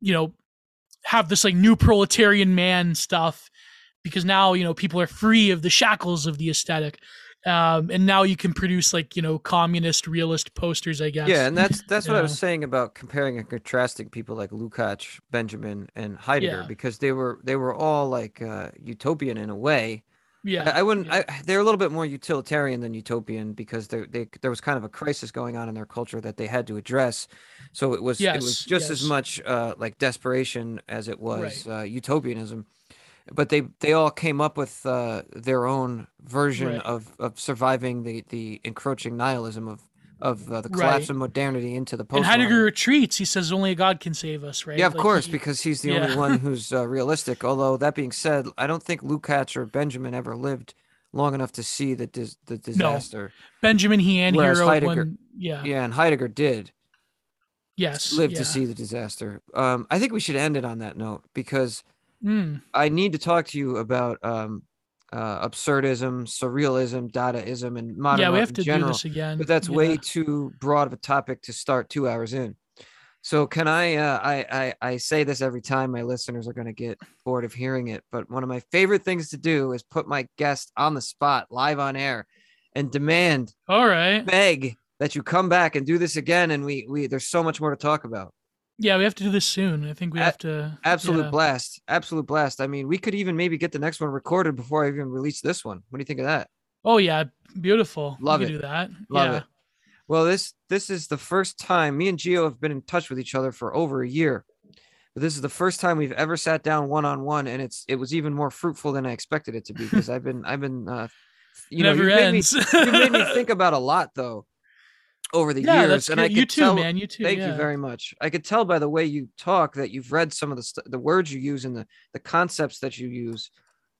you know have this like new proletarian man stuff because now you know people are free of the shackles of the aesthetic um, and now you can produce like you know communist realist posters i guess Yeah, and that's (laughs) that's what I was saying about comparing and contrasting people like Lukács, Benjamin, and Heidegger Yeah. because they were they were all like uh, utopian in a way. yeah I, I wouldn't. yeah. I, they're a little bit more utilitarian than utopian because they they there was kind of a crisis going on in their culture that they had to address. So it was it was Yes, just as much uh, like desperation as it was Right. uh, utopianism. But they they all came up with uh, their own version Right. of, of surviving the, the encroaching nihilism of of uh, the collapse Right. of modernity into the post. and heidegger retreats he says only a god can save us right Yeah, of Like, course, he- because he's the yeah. only one (laughs) who's uh, realistic. Although that being said, I don't think Lukács or Benjamin ever lived long enough to see the dis- the disaster. benjamin he and Whereas hero Heidegger- when yeah, Yeah, and Heidegger did yes live yeah. to see the disaster. Um, I think we should end it on that note because Mm, I need to talk to you about um, uh, absurdism, surrealism, Dadaism, and modern yeah we have to general. do this again but that's yeah. way too broad of a topic to start two hours in. So can I, uh, I, I, I say this every time my listeners are going to get bored of hearing it, but one of my favorite things to do is put my guest on the spot live on air and demand, all right beg that you come back and do this again. And we, we, there's so much more to talk about. Yeah we have to do this soon i think we have to Absolute yeah. blast. Absolute blast. I mean, we could even maybe get the next one recorded before I even release this one. What do you think of that? oh yeah beautiful Love can it. do that Love yeah it. Well, this this is the first time me and Gio have been in touch with each other for over a year. But this is the first time we've ever sat down one on one, and it's it was even more fruitful than I expected it to be because I've been I've been uh, you know, you made me you made me (laughs) think about a lot though over the yeah, years and good. i you could too, tell man. You too. thank yeah. you very much i could tell by the way you talk that you've read some of the st- the words you use and the the concepts that you use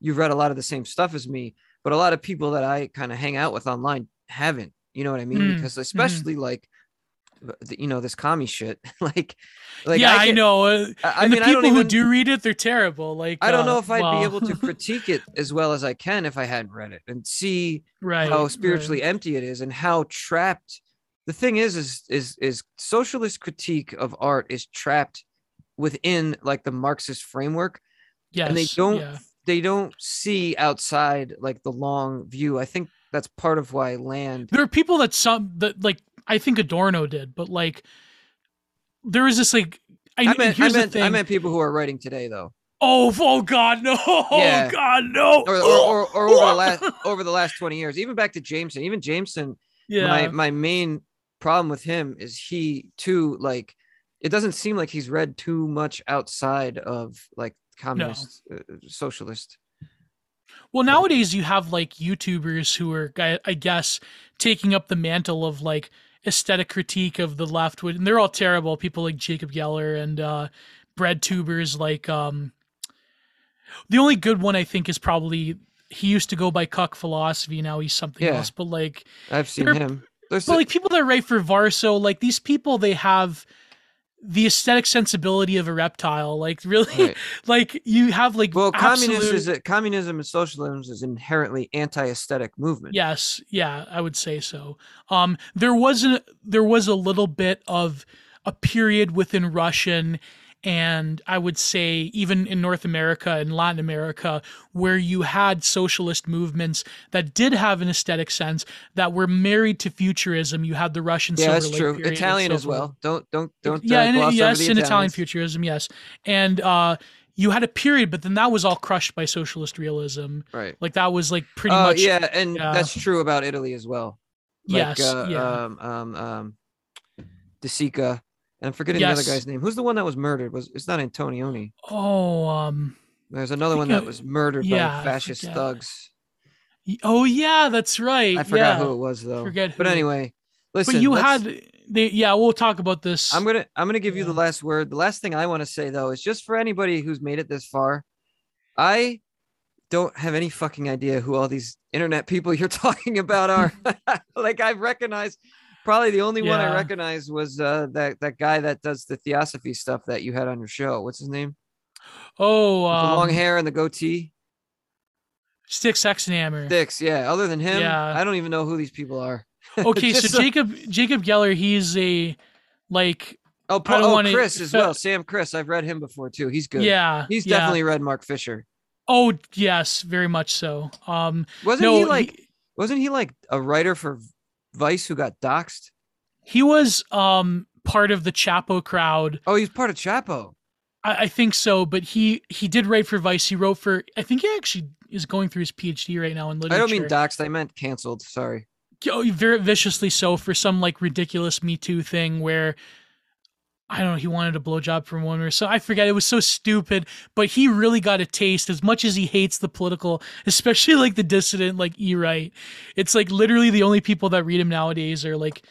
you've read a lot of the same stuff as me but a lot of people that i kind of hang out with online haven't you know what i mean Mm, because especially like you know this commie shit (laughs) like like yeah, I, can- know. uh, I, I and mean the people even who do read it, they're terrible. Like i don't uh, know if i'd be able to (laughs) critique it as well as i can if i hadn't read it and see right, how right. spiritually empty it is and how trapped the thing is is is is socialist critique of art is trapped within like the marxist framework Yes, and they don't yeah. they don't see outside like the long view i think that's part of why land There are people that some that like I think Adorno did, but like there is this like I, i meant, I here's meant, the thing. I meant people who are writing today though oh, oh God, no! (laughs) Oh, yeah. Oh God, no! or, or, or, or over the (laughs) last over the last 20 years even back to jameson even jameson yeah, my my main problem with him is he too like it doesn't seem like he's read too much outside of like communist uh, socialist Well, nowadays you have like YouTubers who are, I, I guess, taking up the mantle of like aesthetic critique of the left, and they're all terrible. People like Jacob Geller and uh, bread tubers like um. The only good one I think is probably he used to go by Cuck Philosophy. Now he's something Yeah. else. But like, i've seen him there's but like people that write for Verso, like these people, they have the aesthetic sensibility of a reptile. Like really, right. (laughs) like you have like well communism is a, communism and socialism is inherently anti-aesthetic movement Yes, yeah, I would say so. Um, there wasn't there was a little bit of a period within Russian and I would say even in North America and Latin America where you had socialist movements that did have an aesthetic sense that were married to futurism. You had the Russian yeah that's true period italian so as well don't don't don't yeah, uh, and, gloss yes, in Italian futurism, yes, and uh, you had a period, but then that was all crushed by socialist realism. right Like that was like pretty oh much yeah and yeah. that's true about italy as well like, yes, uh, yeah. um um um De Sica, and I'm forgetting Yes. the other guy's name. Who's the one that was murdered? Was it's not Antonioni? oh, um, There's another one that was murdered yeah, by fascist thugs. oh yeah, that's right. I forgot yeah. who it was though. Forget But who. anyway, listen. but you had the yeah. We'll talk about this. I'm gonna I'm gonna give you the last word. The last thing I want to say though is just for anybody who's made it this far, I don't have any fucking idea who all these internet people (laughs) you're talking about are. (laughs) like I've recognized probably the only one I Yeah. recognized was uh that that guy that does the theosophy stuff that you had on your show. What's his name? oh, the long um, hair and the goatee. Stick Sexenhammer. Dix, yeah. Other than him, Yeah. I don't even know who these people are. (laughs) Okay, Just so Jacob Jacob Geller, he's a like Oh, I oh wanna- Kriss as well. Sam Kriss. I've read him before too. He's good. yeah. He's yeah. definitely read Mark Fisher. Oh yes, very much so. Um, Wasn't no, he like wasn't he like a writer for Vice who got doxxed? he was um part of the Chapo crowd. Oh, he's part of Chapo. I, I think so, but he he did write for Vice. He wrote for. I think he actually is going through his PhD right now in literature. I don't mean doxxed. I meant canceled. Sorry. oh, very viciously so for some like ridiculous Me Too thing where I don't know he wanted a blowjob from one or so I forget it was so stupid, but he really got a taste as much as he hates the political, especially like the dissident like E right. It's like literally the only people that read him nowadays are like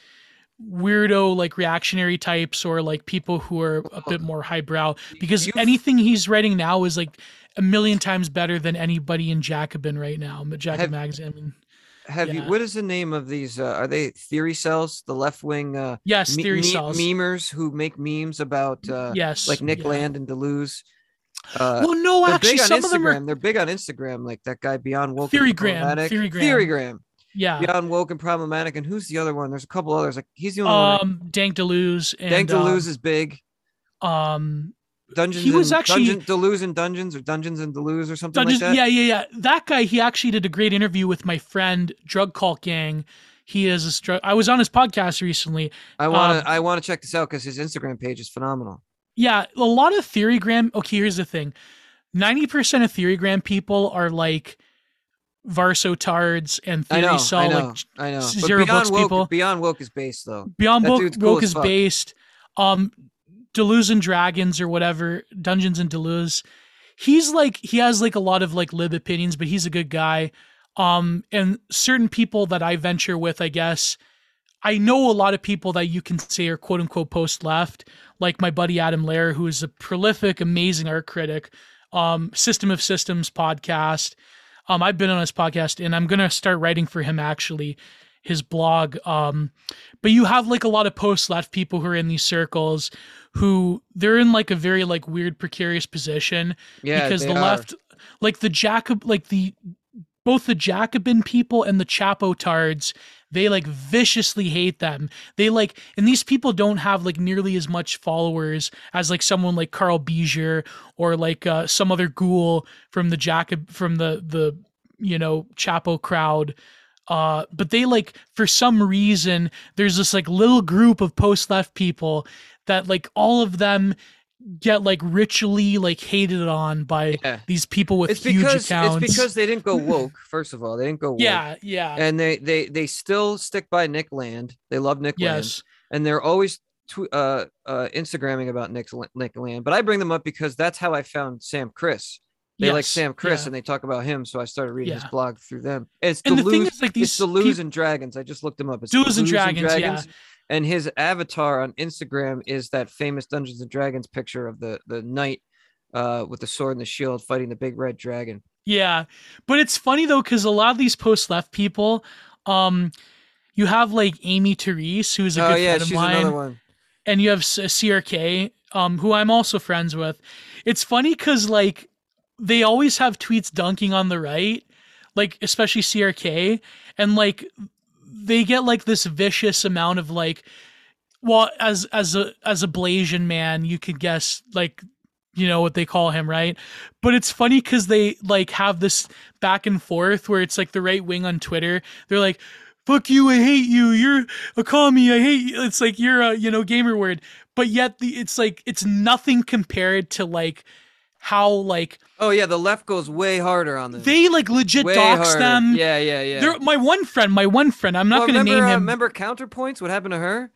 weirdo like reactionary types or like people who are a bit more highbrow because You've- anything he's writing now is like a million times better than anybody in Jacobin right now. Jacobin Have- magazine. Have you? What is the name of these? Uh, are they theory cells? The left wing uh, yes, me- theory me- cells. memers who make memes about uh, yes, like Nick yeah. Land and Deleuze. Uh, well, no, actually, on some Instagram. of them are. They're big on Instagram, like that guy Beyond Woke. and Theorygram. Theorygram. Theorygram. Yeah. Beyond Woke and Problematic. And who's the other one? There's a couple others. Like he's the only one. Um, Dank Deleuze and Dank Deleuze is big. um, um, Dungeons. he was and, actually- Dungeon, Deleuze and Dungeons or Dungeons and Deleuze or something Dungeons, like that. yeah, yeah, yeah. That guy, he actually did a great interview with my friend Drug Cult Gang. He is a str- I was on his podcast recently. I want um, to. I want to check this out because his Instagram page is phenomenal. Yeah, a lot of Theorygram. Okay, here's the thing: ninety percent of Theorygram people are like Versotards and I Theory know. Cell, I know. like I know. But zero Beyond books Woke, people. Beyond Woke is based though. Beyond That Woke, cool Woke is fuck. based. Um, Deleuze and Dragons or whatever, Dungeons and Deleuze. He's like he has like a lot of like lib opinions, but he's a good guy. Um, and certain people that I venture with, I guess, I know a lot of people that you can say are quote unquote post left, like my buddy Adam Lair, who is a prolific, amazing art critic. Um, System of Systems podcast. Um, I've been on his podcast, and I'm gonna start writing for him actually, his blog. Um, but you have like a lot of post left people who are in these circles, who they're in like a very like weird precarious position Yeah, because the are. left, like the Jacob, like the both the Jacobin people and the Chapo tards, they like viciously hate them. They like, and these people don't have like nearly as much followers as like someone like Carl Biesier or like uh, some other ghoul from the Jacob from the the you know Chapo crowd. Uh, but they like for some reason there's this like little group of post left people that like all of them get like ritually like hated on by Yeah. these people with It's huge because accounts. it's because they didn't go (laughs) woke. First of all, they didn't go woke. yeah, yeah, and they they they still stick by Nick Land. They love Nick Land, yes, and they're always tw- uh uh Instagramming about Nick Nick Land. But I bring them up because that's how I found Sam Kriss. They like Sam Kriss, yeah. and they talk about him. So I started reading his blog through them. It's And the the thing Lose, is, like, these the and Dragons. I just looked him up. It's Duels and Lose Dragons, yeah. And his avatar on Instagram is that famous Dungeons and Dragons picture of the the knight uh, with the sword and the shield fighting the big red dragon. Yeah, but it's funny though because a lot of these post left people, um, you have like Amy Therese, who's a Oh good yeah, friend of mine, and you have CRK, um, who I'm also friends with. It's funny because like they always have tweets dunking on the right, like especially CRK, and like they get like this vicious amount of like, well, as as a as a Blasian man, you could guess like you know what they call him, right? But it's funny because they like have this back and forth where it's like the right wing on Twitter. They're like, "Fuck you, I hate you. You're a commie. I hate you." It's like you're a you know gamer word, but yet the it's like it's nothing compared to like how like Oh yeah, the left goes way harder on this. they like legit way dox harder. them. Yeah, yeah, yeah. They're my one friend. My one friend. I'm not Well, gonna remember, name uh, him. remember ContraPoints? What happened to her?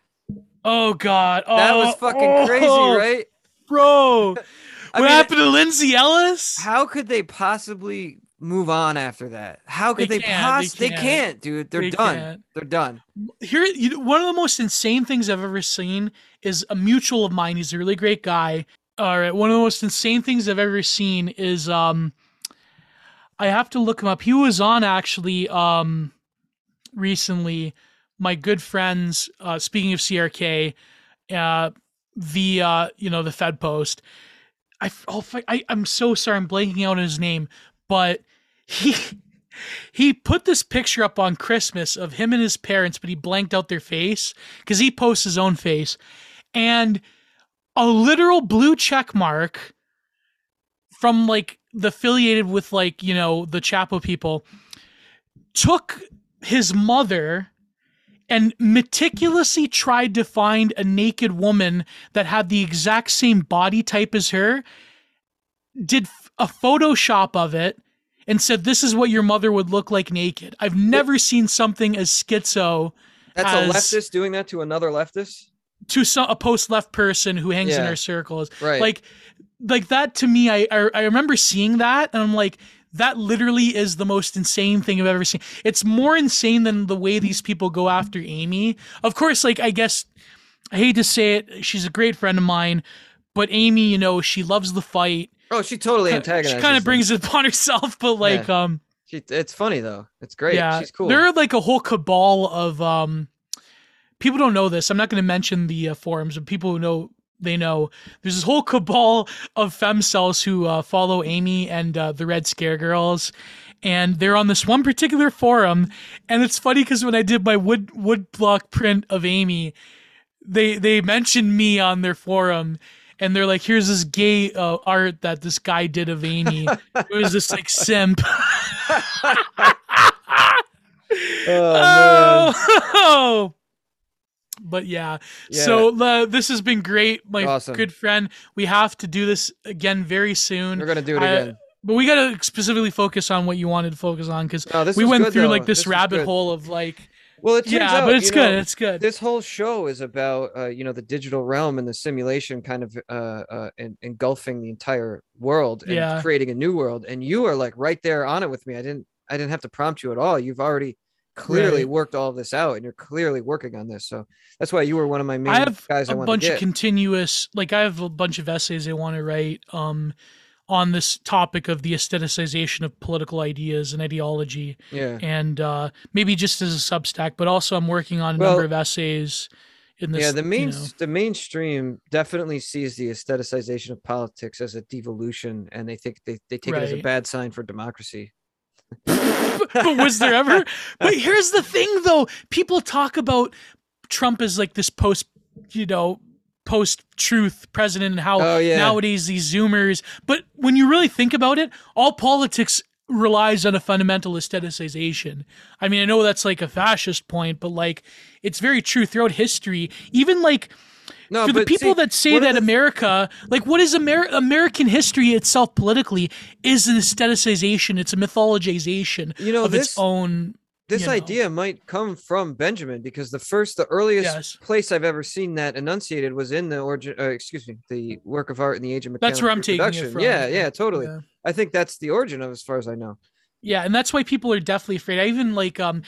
oh God. Oh, That was fucking crazy, oh, right? bro? (laughs) What mean, happened to Lindsay Ellis? How could they possibly move on after that? How could They they, can't, they they can't. can't, dude. They're They done. can't. They're done. here you one of the most insane things I've ever seen is a mutual of mine. He's a really great guy. All right, one of the most insane things I've ever seen is um I have to look him up. He was on actually um recently. My good friends, uh speaking of CRK, uh the uh you know the Fed post. I oh, fi- I I'm so sorry I'm blanking out his name, but he (laughs) he put this picture up on Christmas of him and his parents, but he blanked out their face because he posts his own face. And a literal blue check mark from like the affiliated with like, you know, the Chapo people took his mother and meticulously tried to find a naked woman that had the exact same body type as her, did a Photoshop of it, and said, This is what your mother would look like naked. I've never seen something as schizo That's As- a leftist doing that to another leftist. To some, a post left person who hangs in Yeah. our circles. Right. Like, like that to me, I, I I remember seeing that, and I'm like, that literally is the most insane thing I've ever seen. It's more insane than the way these people go after Amy. Of course, like I guess I hate to say it, she's a great friend of mine, but Amy, you know, she loves the fight. oh, she totally antagonizes. She kind of brings it upon (laughs) herself, but like, um, She, it's funny though. It's great. yeah, She's cool. there are like a whole cabal of um, people don't know this. I'm not going to mention the uh, forums, but people who know they know. There's this whole cabal of femcels who uh, follow Amy and uh, the Red Scare Girls. And they're on this one particular forum, and it's funny because when I did my wood wood block print of Amy, they they mentioned me on their forum, and they're like, "Here's this gay uh, art that this guy did of Amy. it was this like simp." (laughs) oh, oh, but yeah. Yeah. So uh, this has been great, my Awesome. good friend. We have to do this again very soon. We're gonna do it I- again. But we got to specifically focus on what you wanted to focus on because No, we went good, through though. like this, This rabbit hole of like Well, it turns yeah, out, but it's good. know, it's good. this whole show is about uh, you know the digital realm and the simulation kind of uh, uh en- engulfing the entire world and Yeah. creating a new world and you are like right there on it with me i didn't I didn't have to prompt you at all. You've already clearly Right. worked all this out, and you're clearly working on this. So that's why you were one of my main I have guys. I a wanted bunch to of continuous like I have a bunch of essays I want to write um on this topic of the aestheticization of political ideas and ideology yeah. and uh maybe just as a substack but also I'm working on a Well, number of essays in this yeah, the main you know. the mainstream definitely sees the aestheticization of politics as a devolution, and they think they, they take it as a bad sign for democracy. But, was there ever? But here's the thing though. People talk about trump as like this post you know post truth president and how Oh, yeah. nowadays these zoomers but when you really think about it all politics relies on a fundamental aestheticization i mean i know that's like a fascist point but like it's very true throughout history. Even like No, for the people see, that say that the- America, like what is Amer- American history itself politically, is an aestheticization. It's a mythologization You know, of this- its own. this you know. idea might come from Benjamin because the first, the earliest Yes. place I've ever seen that enunciated was in the origin. Uh, excuse me, the work of art in the age of mechanical That's where I'm taking it from. Yeah, yeah, totally. Yeah. I think that's the origin of, as far as I know. Yeah, and that's why people are definitely afraid. I even like um,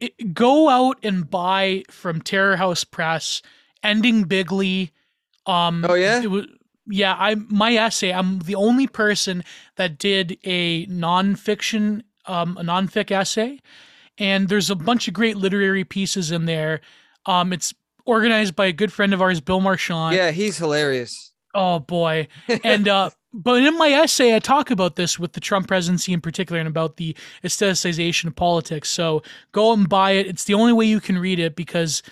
it, go out and buy from Terror House Press, Ending Bigly. Um, Oh, yeah? it was, yeah. I my essay. I'm the only person that did a nonfiction, um, a nonfic essay, and there's a bunch of great literary pieces in there. Um, it's organized by a good friend of ours, Bill Marchand. Yeah, he's hilarious. Oh boy. (laughs) And uh but in my essay I talk about this with the Trump presidency in particular and about the aestheticization of politics. So go and buy it. It's the only way you can read it because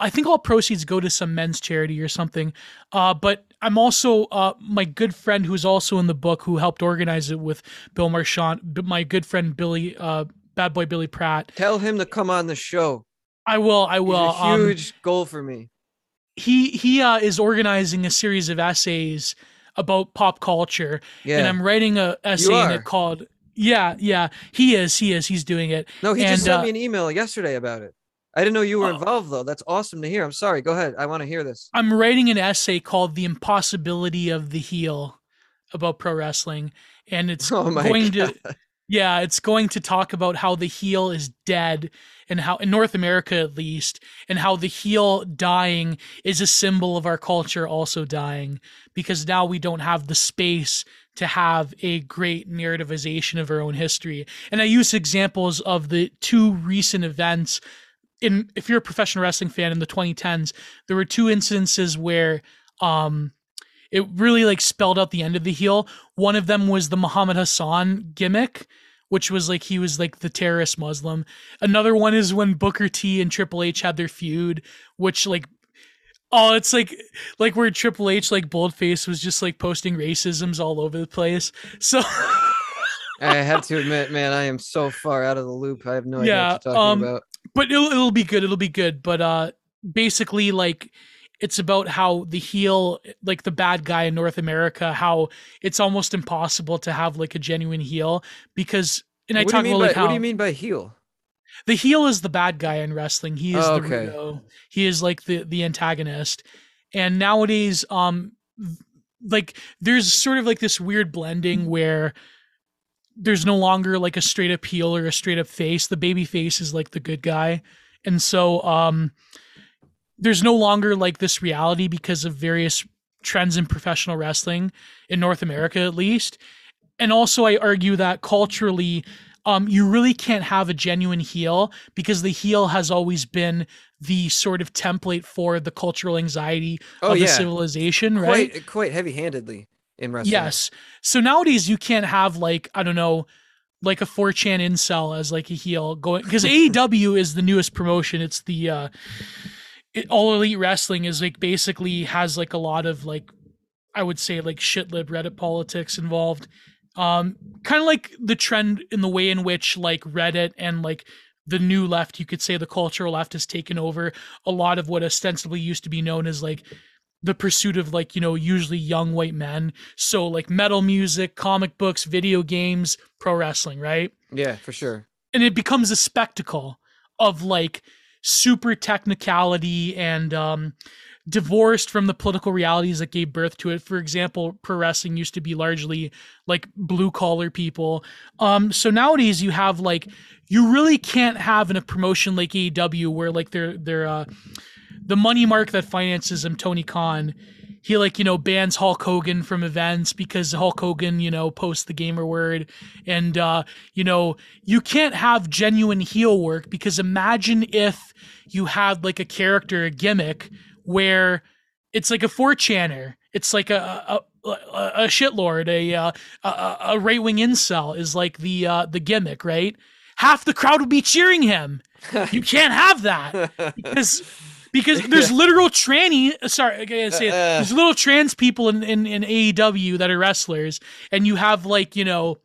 I think all proceeds go to some men's charity or something. Uh but I'm also uh my good friend who's also in the book who helped organize it with Bill Marchand, b- my good friend Billy uh Bad Boy Billy Pratt. Tell him to come on the show. I will I will a um, huge goal for me. he he uh, is organizing a series of essays about pop culture Yeah. and i'm writing a essay in it called yeah yeah he is he is he's doing it no, he just sent uh, me an email yesterday about it. I didn't know you were Oh. involved though. That's awesome to hear. I'm sorry. Go ahead. I want to hear this. i'm writing an essay called the impossibility of the heel about pro wrestling and it's (laughs) Oh going god. to yeah it's going to talk about how the heel is dead and how in north america at least and how the heel dying is a symbol of our culture also dying because now we don't have the space to have a great narrativization of our own history and i use examples of the two recent events in if you're a professional wrestling fan in the 2010s there were two instances where um it really like spelled out the end of the heel one of them was the Muhammad Hassan gimmick, which was like he was like the terrorist Muslim. Another one is when Booker T and Triple H had their feud, which like oh, it's like like where Triple H like boldface was just like posting racisms all over the place. So (laughs) I have to admit, man, I am so far out of the loop. I have no idea what you're talking um, about. But it'll it'll be good. It'll be good. But uh basically like it's about how the heel like the bad guy in North America, how it's almost impossible to have like a genuine heel because and I what, talk about by, like how what do you mean by heel? the heel is the bad guy in wrestling. He is Oh, the. Rudo. He is like the the antagonist. And nowadays, um, like there's sort of like this weird blending where there's no longer like a straight up heel or a straight up face. The baby face is like the good guy, and so um, there's no longer like this reality because of various trends in professional wrestling in North America, at least. And also, I argue that culturally, um, you really can't have a genuine heel because the heel has always been the sort of template for the cultural anxiety Oh of the yeah, civilization, right? quite quite heavy-handedly in wrestling. Yes. So nowadays you can't have like I don't know, like a 4chan incel as like a heel going because AEW (laughs) is the newest promotion. It's the uh it, all elite wrestling is like basically has like a lot of like I would say like shit lib Reddit politics involved. Um kind of like the trend in the way in which like Reddit and like the new left, you could say the cultural left has taken over a lot of what ostensibly used to be known as like the pursuit of like you know usually young white men so like metal music comic books video games pro wrestling right Yeah, for sure. and it becomes a spectacle of like super technicality and um divorced from the political realities that gave birth to it. For example, pro wrestling used to be largely like blue collar people. Um, so nowadays you have like you really can't have in a promotion like AEW where like they're they're uh, the money mark that finances him, Tony Khan. He like you know bans Hulk Hogan from events because Hulk Hogan you know posts the gamer word, and uh, you know you can't have genuine heel work because imagine if you had like a character a gimmick where it's like a 4chaner. It's like a a, a, a shitlord, a uh, a, a right wing incel is like the uh, the gimmick, right? Half the crowd would be cheering him. (laughs) you can't have that because because (laughs) there's literal tranny. Uh, sorry, I gotta say it. Uh, uh. There's little trans people in, in in AEW that are wrestlers, and you have like you know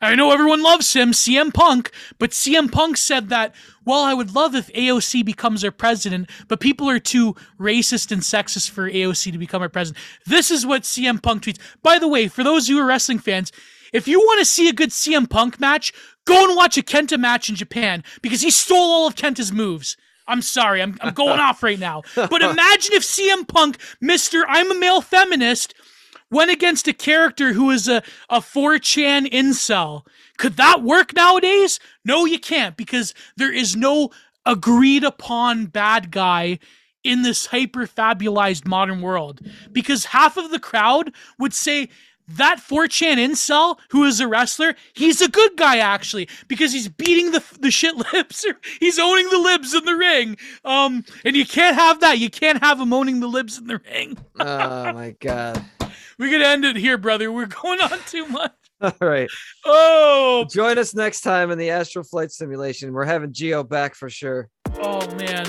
I know everyone loves him, CM Punk, but CM Punk said that, well, I would love if AOC becomes our president, but people are too racist and sexist for AOC to become our president. This is what CM Punk tweets. By the way, for those who are wrestling fans, if you want to see a good CM Punk match, go and watch a Kenta match in Japan because he stole all of Kenta's moves. I'm sorry, I'm, I'm going (laughs) off right now. But imagine if CM Punk, Mr. I'm a male feminist, went against a character who is a, a 4chan incel. Could that work nowadays? No, you can't because there is no agreed upon bad guy in this hyper fabulized modern world. Because half of the crowd would say, that 4chan incel who is a wrestler, he's a good guy actually because he's beating the the shit libs. he's owning the libs in the ring. Um, and you can't have that. You can't have him owning the libs in the ring. (laughs) oh my god. We're gonna end it here, brother. We're going on too much. (laughs) All right. Oh, join us next time in the Astral Flight Simulation. We're having Gio back for sure. Oh man.